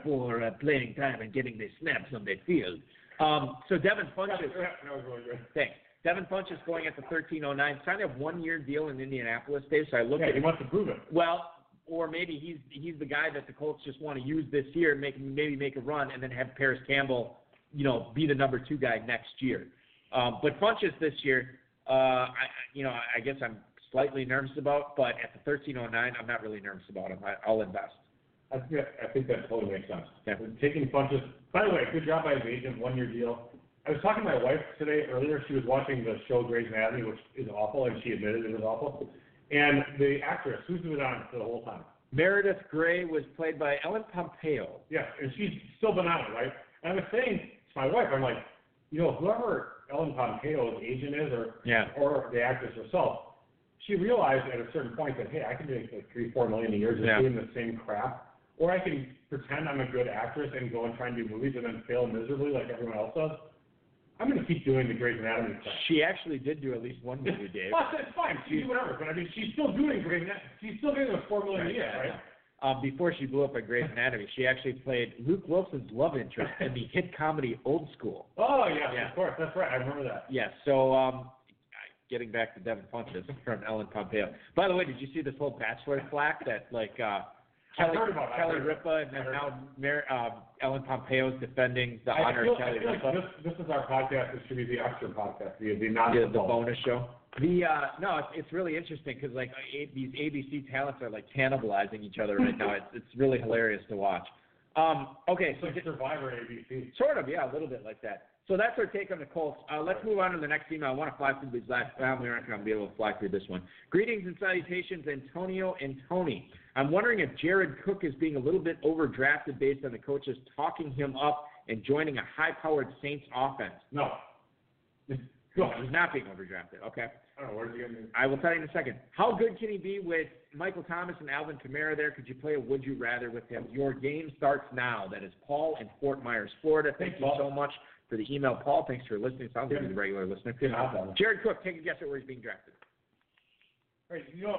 for uh, playing time and getting the snaps on the field. Um, so Devin Funchess, that was really good. thanks. Devin Funchess going at the 1309, signed a one-year deal in Indianapolis, Dave. So I looked Yeah, at he wants to prove it. well, or maybe he's he's the guy that the Colts just want to use this year, make maybe make a run, and then have Parris Campbell, you know, be the number two guy next year. Um, but Funchess this year, uh, I, you know, I guess I'm slightly nervous about, but at the 1309, I'm not really nervous about him. I, I'll invest. I think that, I think that totally makes sense. Yeah. Taking Funchess. By the way, good job by his agent, one year deal. I was talking to my wife today earlier. She was watching the show Grey's Anatomy, which is awful, and she admitted it was awful. And the actress, who's been on for the whole time? Meredith Grey was played by Ellen Pompeo. Yeah, and she's still been on it, right? And I was saying to my wife, I'm like, you know, whoever Ellen Pompeo's agent is, or Yeah. or the actress herself, she realized at a certain point that hey, I can make like three, four million a year just Yeah. doing the same crap, or I can pretend I'm a good actress and go and try and do movies and then fail miserably like everyone else does. I'm going to keep doing the Grey's Anatomy stuff. She actually did do at least one movie, Dave. Well, that's fine. She whatever, but I mean, she's still doing Grey's Anatomy. She's still getting those four million a year, Yeah, right? Um, before she blew up at Grey's Anatomy, she actually played Luke Wilson's love interest in the hit comedy Old School. Oh yeah, Yeah. of course. That's right. I remember that. Yes. So, um, getting back to Devin Funchess from Ellen Pompeo. By the way, did you see this whole Bachelor flack that like uh, Kelly about. Kelly Ripa and then now Mar- um, Ellen Pompeo is defending the I honor feel, of Kelly Ripa. like this, this is our podcast. This should be the extra podcast, the, the the, the bonus show. The uh no, it's, it's really interesting because like a, these ABC talents are like cannibalizing each other right now. It's it's really hilarious to watch. Um, okay, It's so like Survivor ABC. Sort of, yeah, a little bit like that. So that's our take on the Colts. Uh, let's move on to the next email. I want to fly through these last. Well, we aren't going to be able to fly through this one. Greetings and salutations, Antonio and Tony. I'm wondering if Jared Cook is being a little bit overdrafted based on the coaches talking him up and joining a high-powered Saints offense. No. No, he's not being overdrafted. Okay. I know, where's he getting I will tell you in a second. How good can he be with Michael Thomas and Alvin Kamara there? Could you play a Would You Rather with him? Your game starts now. That is Paul in Fort Myers, Florida. Thank Thanks, you Paul. so much for the email, Paul. Thanks for listening. Sounds like he's a regular listener. Jared Cook, take a guess at where he's being drafted. All right, you know,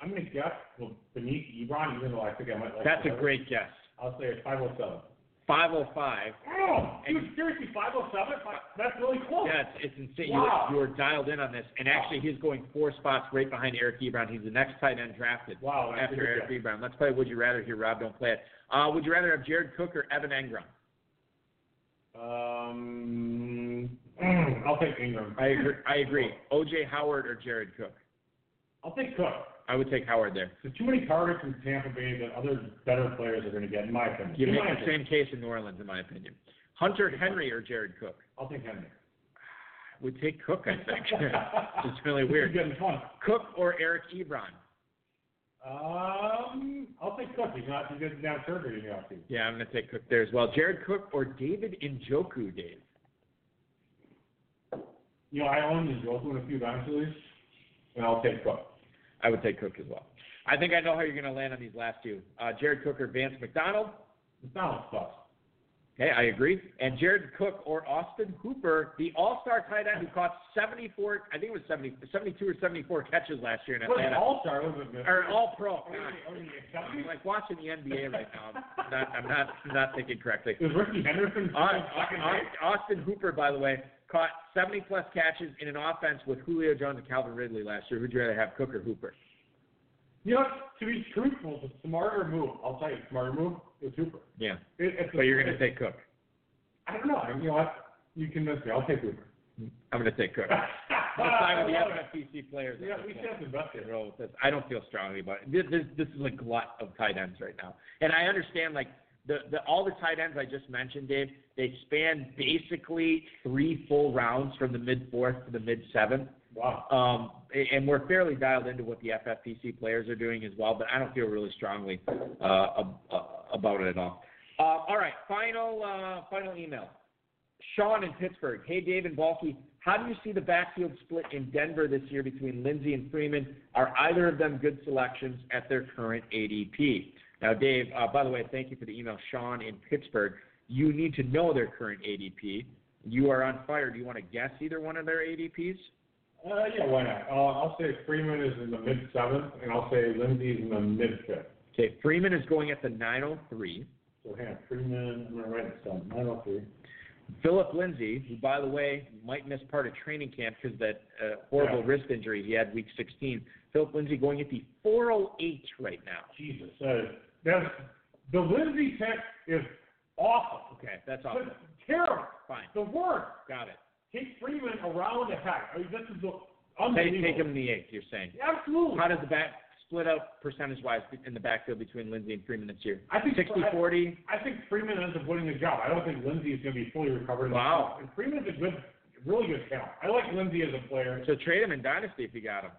I'm going to guess, well, beneath Ebron, even though I think I might like That's a great guess. I'll say it's 507. 505. Oh, dude, seriously, 507? That's really close. Yeah, it's, it's insane. Wow. You, you were dialed in on this. And actually, he's going four spots right behind Eric Ebron. He's the next tight end drafted Wow, after Eric guess. Ebron. Let's play Would You Rather here, Rob. Don't play it. Uh, would you rather have Jared Cook or Evan Engram? Um, I'll take Engram. I agree. I agree. O.J. Howard or Jared Cook? I'll take Cook. I would take Howard there. There's too many targets in Tampa Bay that other better players are going to get, in my opinion. You In make the opinion. same case in New Orleans, in my opinion. Hunter Henry or Jared Cook? I'll take Henry. Would take Cook, I think. it's really weird. This is getting fun. Cook or Eric Ebron? Um, I'll take Cook. He's not. He doesn't have surgery in the offseason. Yeah, I'm going to take Cook there as well. Jared Cook or David Njoku, Dave? You know, I own Njoku in a few dynasty leagues, and I'll take Cook. I would take Cook as well. I think I know how you're going to land on these last two. Uh, Jared Cook or Vance McDonald? Not stuff. Okay, I agree. And Jared Cook or Austin Hooper, the all-star tight end who caught 74, I think it was 70, 72 or 74 catches last year in Atlanta. all-star, wasn't it? or all-pro. I'm like watching the NBA right now. I'm not, I'm not, I'm not thinking correctly. Is Ricky Henderson second Austin Hooper, by the way, caught 70 plus catches in an offense with Julio Jones and Calvin Ridley last year. Who'd you rather have, Cook or Hooper? You know, to be truthful, the smarter move, I'll tell you, the smarter move is Hooper. Yeah, It, it's but you're going to take Cook. I don't know. You know what? You convince me. I'll take Hooper. I'm going to take Cook. I'm going to side with the FFPC players. Yeah, we should have invested. roll with this. I don't feel strongly about it. This, this, this is a glut of tight ends right now, and I understand like the, the all the tight ends I just mentioned, Dave. They span basically three full rounds from the mid fourth to the mid seventh. Wow. Um, and we're fairly dialed into what the FFPC players are doing as well, but I don't feel really strongly uh, uh, about it at all. Uh, all right, final uh, final email. Sean in Pittsburgh. Hey, Dave and Balky, how do you see the backfield split in Denver this year between Lindsay and Freeman? Are either of them good selections at their current ADP? Now, Dave, uh, by the way, thank you for the email, Sean in Pittsburgh. You need to know their current ADP. You are on fire. Do you want to guess either one of their ADPs? Uh, yeah, why not? Uh, I'll say Freeman is in the mid seventh, and I'll say Lindsay's in the mid fifth. Okay, Freeman is going at the 903. So hang on, Freeman. I'm gonna write this down. Nine oh three. Phillip Lindsay, who, by the way, might miss part of training camp because that uh, horrible Yeah. wrist injury he had week 16. Phillip Lindsay going at the 408 right now. Jesus. Uh, that's the Lindsay pick is awful. Okay, that's But awesome. terrible. Fine, The worst. got it. Take Freeman around the heck. I mean, this is the Take, unbelievable. take him in the eighth, you're saying. Absolutely. How does the back split up percentage-wise in the backfield between Lindsay and Freeman this year? I think 60-40? I think Freeman ends up winning the job. I don't think Lindsay is going to be fully recovered. Wow. And Freeman's a good, really good talent. I like Lindsay as a player. So trade him in Dynasty if you got him.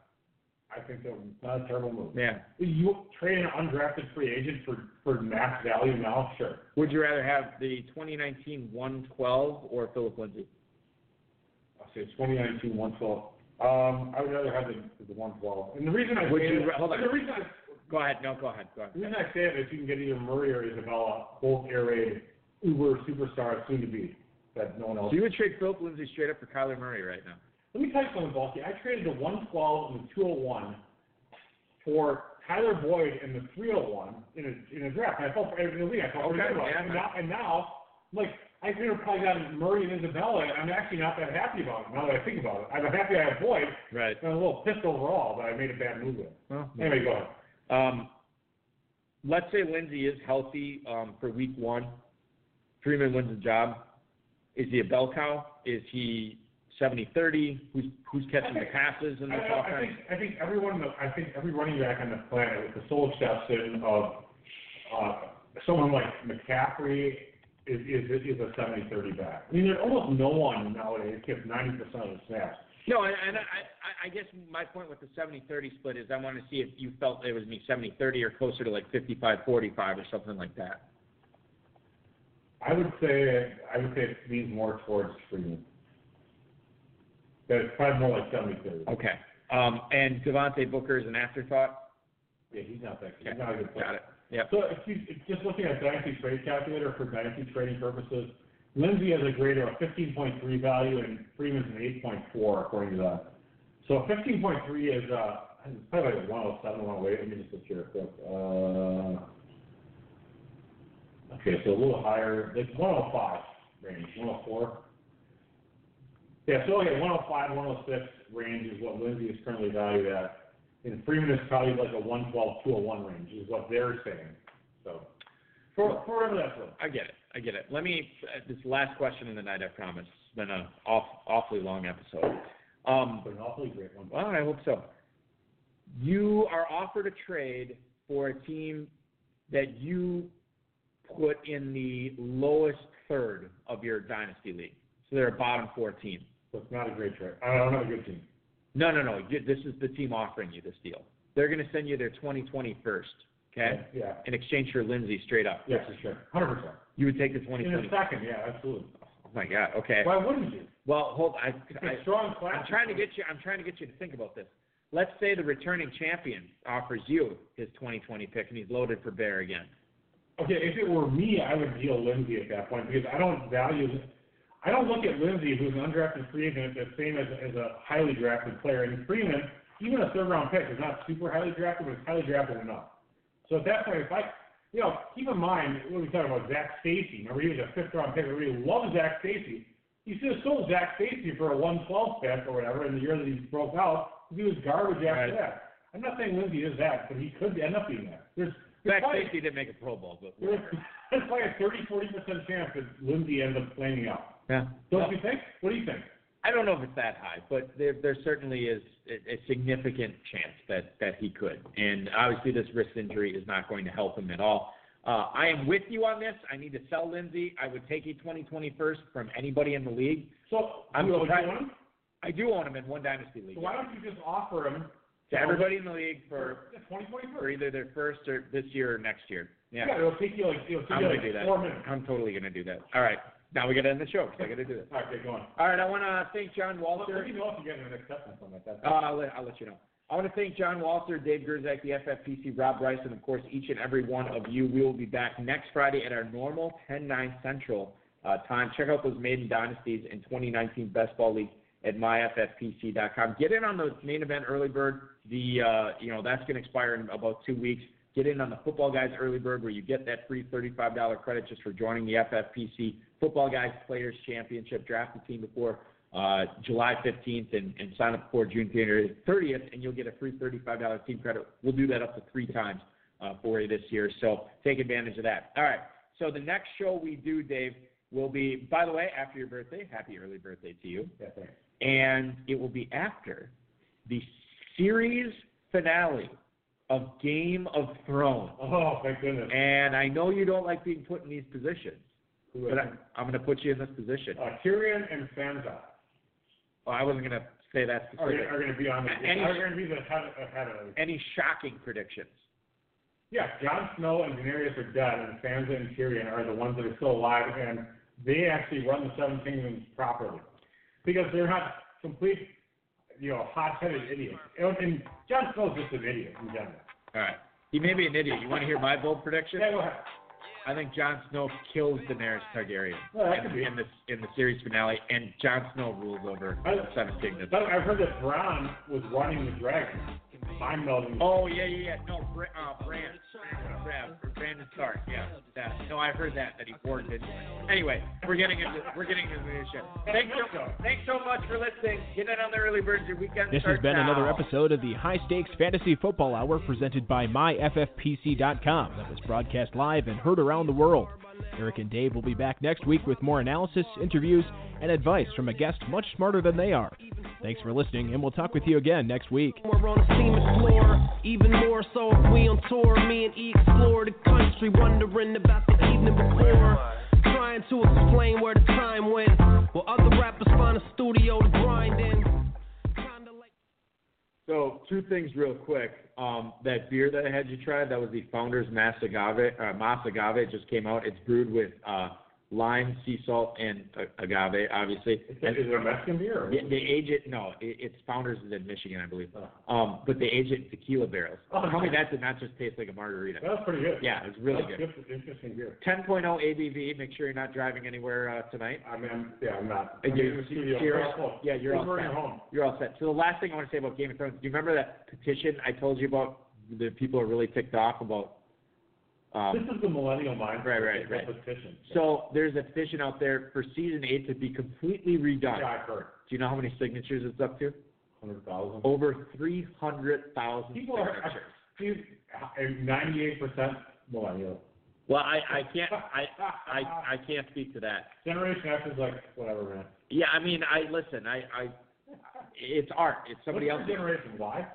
I think that's not a terrible move. Yeah. You trade an undrafted free agent for for max value now? Sure. Would you rather have the 2019 112 or Phillip Lindsay? I'll say 2019 112. Um, I would rather have the, the 112. And the reason I Would say you ra- hold on. the reason I, Go ahead. No, go ahead. Go ahead. the reason I say it is you can get either Murray or Isabella, both air raid uber superstars soon to be that no one else. So you would trade Phillip Lindsay straight up for Kyler Murray right now? Let me tell you something, Balky. I traded the 112 and the 201 for Tyler Boyd and the 301 in a in a draft. And I felt in the league. I felt Okay, about yeah, And now, and now, like I could have probably gotten Murray and Isabella, and I'm actually not that happy about it now that I think about it. I'm happy I have Boyd, Right. and I'm a little pissed overall that I made a bad move with. Well, Anyway, go ahead. Um, let's say Lindsay is healthy um, for week one. Freeman wins the job. Is he a bell cow? Is he 70-30? Who's who's catching the passes in I, this I, I offense? think I think everyone I think every running back on the planet, with the sole exception of uh, someone like McCaffrey, is is is a 70-30 back. I mean, there's almost no one nowadays gets 90% of the snaps. No, and, and I, I, I guess my point with the 70-30 split is I want to see if you felt it was me 70-30 or closer to like 55-45 or something like that. I would say I would say it leans more towards Freeman. That it's probably more like 70-30. Okay. Um, and Devontae Booker is an afterthought. Yeah, he's not that. He's Okay. not a good player. Got it. Yep. So if you just looking at Dynasty Trade Calculator for Dynasty trading purposes, Lindsay has a grade of a 15.3 value and Freeman's an 8.4 according to that. So 15.3 is uh probably like 107, 108. Let me just look here quick. Uh, okay, so a little higher. It's 105 range, 104. Yeah, so okay, 105, 106 range is what Lindsay is currently valued at. And Freeman is probably like a 112, 201 range is what they're saying. So, for, for whatever that's worth. I get it. I get it. Let me uh, this last question of the night. I promise. It's been an off, awfully long episode. Um, But an awfully great one. well, I hope so. You are offered a trade for a team that you put in the lowest third of your dynasty league. So they're a bottom four team. So it's not a great trade. I don't have a good team. No, no, no. You- This is the team offering you this deal. They're going to send you their 2020 first, okay? Yeah. In exchange for Lindsay straight up. Yeah, for sure. 100%. You would take the In a second, yeah, absolutely. Oh my God. Okay. Why wouldn't you? Well, hold. I, I, strong class. I'm trying to get you. I'm trying to get you to think about this. Let's say the returning champion offers you his 2020 pick, and he's loaded for bear again. Okay, if it were me, I would deal Lindsay at that point because I don't value. I don't look at Lindsay, who's an undrafted free agent, the same as, as a highly drafted player. And Freeman, even a third round pick, is not super highly drafted, but it's highly drafted enough. So at that point, if I, you know, keep in mind what we talking about Zac Stacy. Remember, he was a fifth round pick. Everybody loved Zac Stacy. You should have sold Zac Stacy for a 112 pick or whatever in the year that he broke out. because He was garbage after Right. that. I'm not saying Lindsay is that, but he could end up being that. There's, there's Zac probably- Stacy didn't make a Pro Bowl, but there's, there's probably a 30, 40 percent chance that Lindsay ends up flaming out. Yeah. Don't you think? What do you think? I don't know if it's that high, but there there certainly is a, a significant chance that that he could. And obviously, this wrist injury is not going to help him at all. Uh, I am with you on this. I need to sell Lindsay. I would take a 2020 first from anybody in the league. So, I'm you, know, surprised- you want him? I do own him in one dynasty league. So why don't you just offer him To everybody in the league for for 2020 for either their first or this year or next year. Yeah, Yeah, it'll take you like it'll take I'm you like do that. four minutes. I'm totally gonna do that. All right, now we got to end the show. I got to do this. All right, get going. All right, I want to thank John Walter. let me know if you get an acceptance on that. That's Uh, I'll, let, I'll let you know. I want to thank John Walter, Dave Gerczak, the FFPC, Rob Bryce, and of course each and every one of you. We will be back next Friday at our normal 10-9 Central uh, time. Check out those maiden dynasties in 2019 Best Ball League at myffpc.com. Get in on the main event early bird. The uh, you know that's going to expire in about two weeks. Get in on the Football Guys early bird where you get that free $35 credit just for joining the FFPC Football Guys Players Championship. Draft the team before uh, July 15th and, and sign up before June 30th, and you'll get a free $35 team credit. We'll do that up to three times uh, for you this year, so take advantage of that. All right, so the next show we do, Dave, will be, by the way, after your birthday. Happy early birthday to you. yeah. And it will be after the series finale of Game of Thrones. Oh, thank goodness. And I know you don't like being put in these positions, Who but I, I'm going to put you in this position. uh, Tyrion and Sansa Well, I wasn't going to say that are, are going to be on the Any- are going to be the head, ahead of Any shocking predictions? Yeah, Jon Snow and Daenerys are dead, and Sansa and Tyrion are the ones that are still alive, and they actually run the Seven Kingdoms properly because they're not complete, you know, hot-headed idiot. And, Jon Snow's just an idiot in general. All right. He may be an idiot. You want to hear my bold prediction? Yeah, go ahead. I think Jon Snow kills Daenerys Targaryen Well, in, in the in the series finale, and Jon Snow rules over I- the Seven Kingdoms. I've heard that Bronn was running the dragon, mind melding. Oh yeah, yeah, yeah. No, Bra- uh, Bran. Yeah, Brandon Stark. Yeah, that. No, I heard that that he warned it. Anyway, we're getting into we're getting into the show. Thanks so thanks so much for listening. Get in on the early birds. Your weekend This has been now. another episode of the High Stakes Fantasy Football Hour presented by MyFFPC.com that was broadcast live and heard around the world. Eric and Dave will be back next week with more analysis, interviews, and advice from a guest much smarter than they are. Thanks for listening, and we'll talk with you again next week. We're on floor, even more so if we on tour. Me and E explore the country, wondering about the evening before. Trying to explain where the time went, while other rappers find a studio to grind in. So two things real quick. Um, that beer that I had you try, that was the Founders Mas Agave. Uh, Mas Agave just came out. It's brewed with uh, lime, sea salt, and agave, obviously. Is it is it a Mexican beer? They, they age it. No, it, it's Founders is in Michigan, I believe. Um, but they age it in tequila barrels. Oh, Tell me that did not just taste like a margarita. That's pretty good. Yeah, it's really That's good. Interesting beer. 10.0 ABV. Make sure you're not driving anywhere uh, tonight. I mean, I'm, yeah, I'm not. You're- in the you're all- close. yeah, you're all set. home. You're all set. So the last thing I want to say about Game of Thrones, do you remember that petition I told you about? The people are really ticked off about. Um, This is the millennial mind. Right, right, right. Competition. so there's a petition out there for season eight to be completely redone. Yeah, I've heard. Do you know how many signatures it's up to? Hundred thousand. Over three hundred thousand People are, signatures. dude, ninety-eight percent millennial. Well, I, I can't I, I I can't speak to that. Generation X is like, whatever, man. Yeah, I mean, I listen. I I it's art. It's somebody What's else's. generation? Why?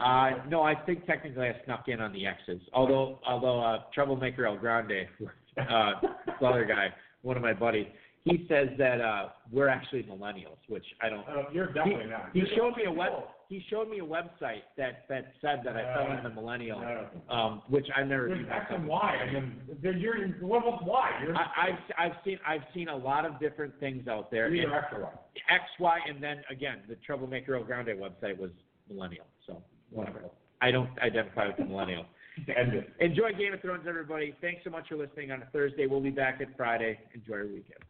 Uh, no, I think technically I snuck in on the X's. Although, although uh, Troublemaker El Grande, uh, the other guy, one of my buddies, he says that uh, we're actually millennials, which I don't. Uh, you're He, definitely not. he showed me a web. He showed me a website that that said that I fell into millennial, No. um, which I never. There's X and Y, millennial. then then you're what about Y? You're I, I've I've seen I've seen a lot of different things out there. you're X or Y. X, Y, and then again, the Troublemaker El Grande website was millennial. So whatever. I don't identify with the millennial. and enjoy Game of Thrones, everybody. Thanks so much for listening on a Thursday. We'll be back at Friday. Enjoy your weekend.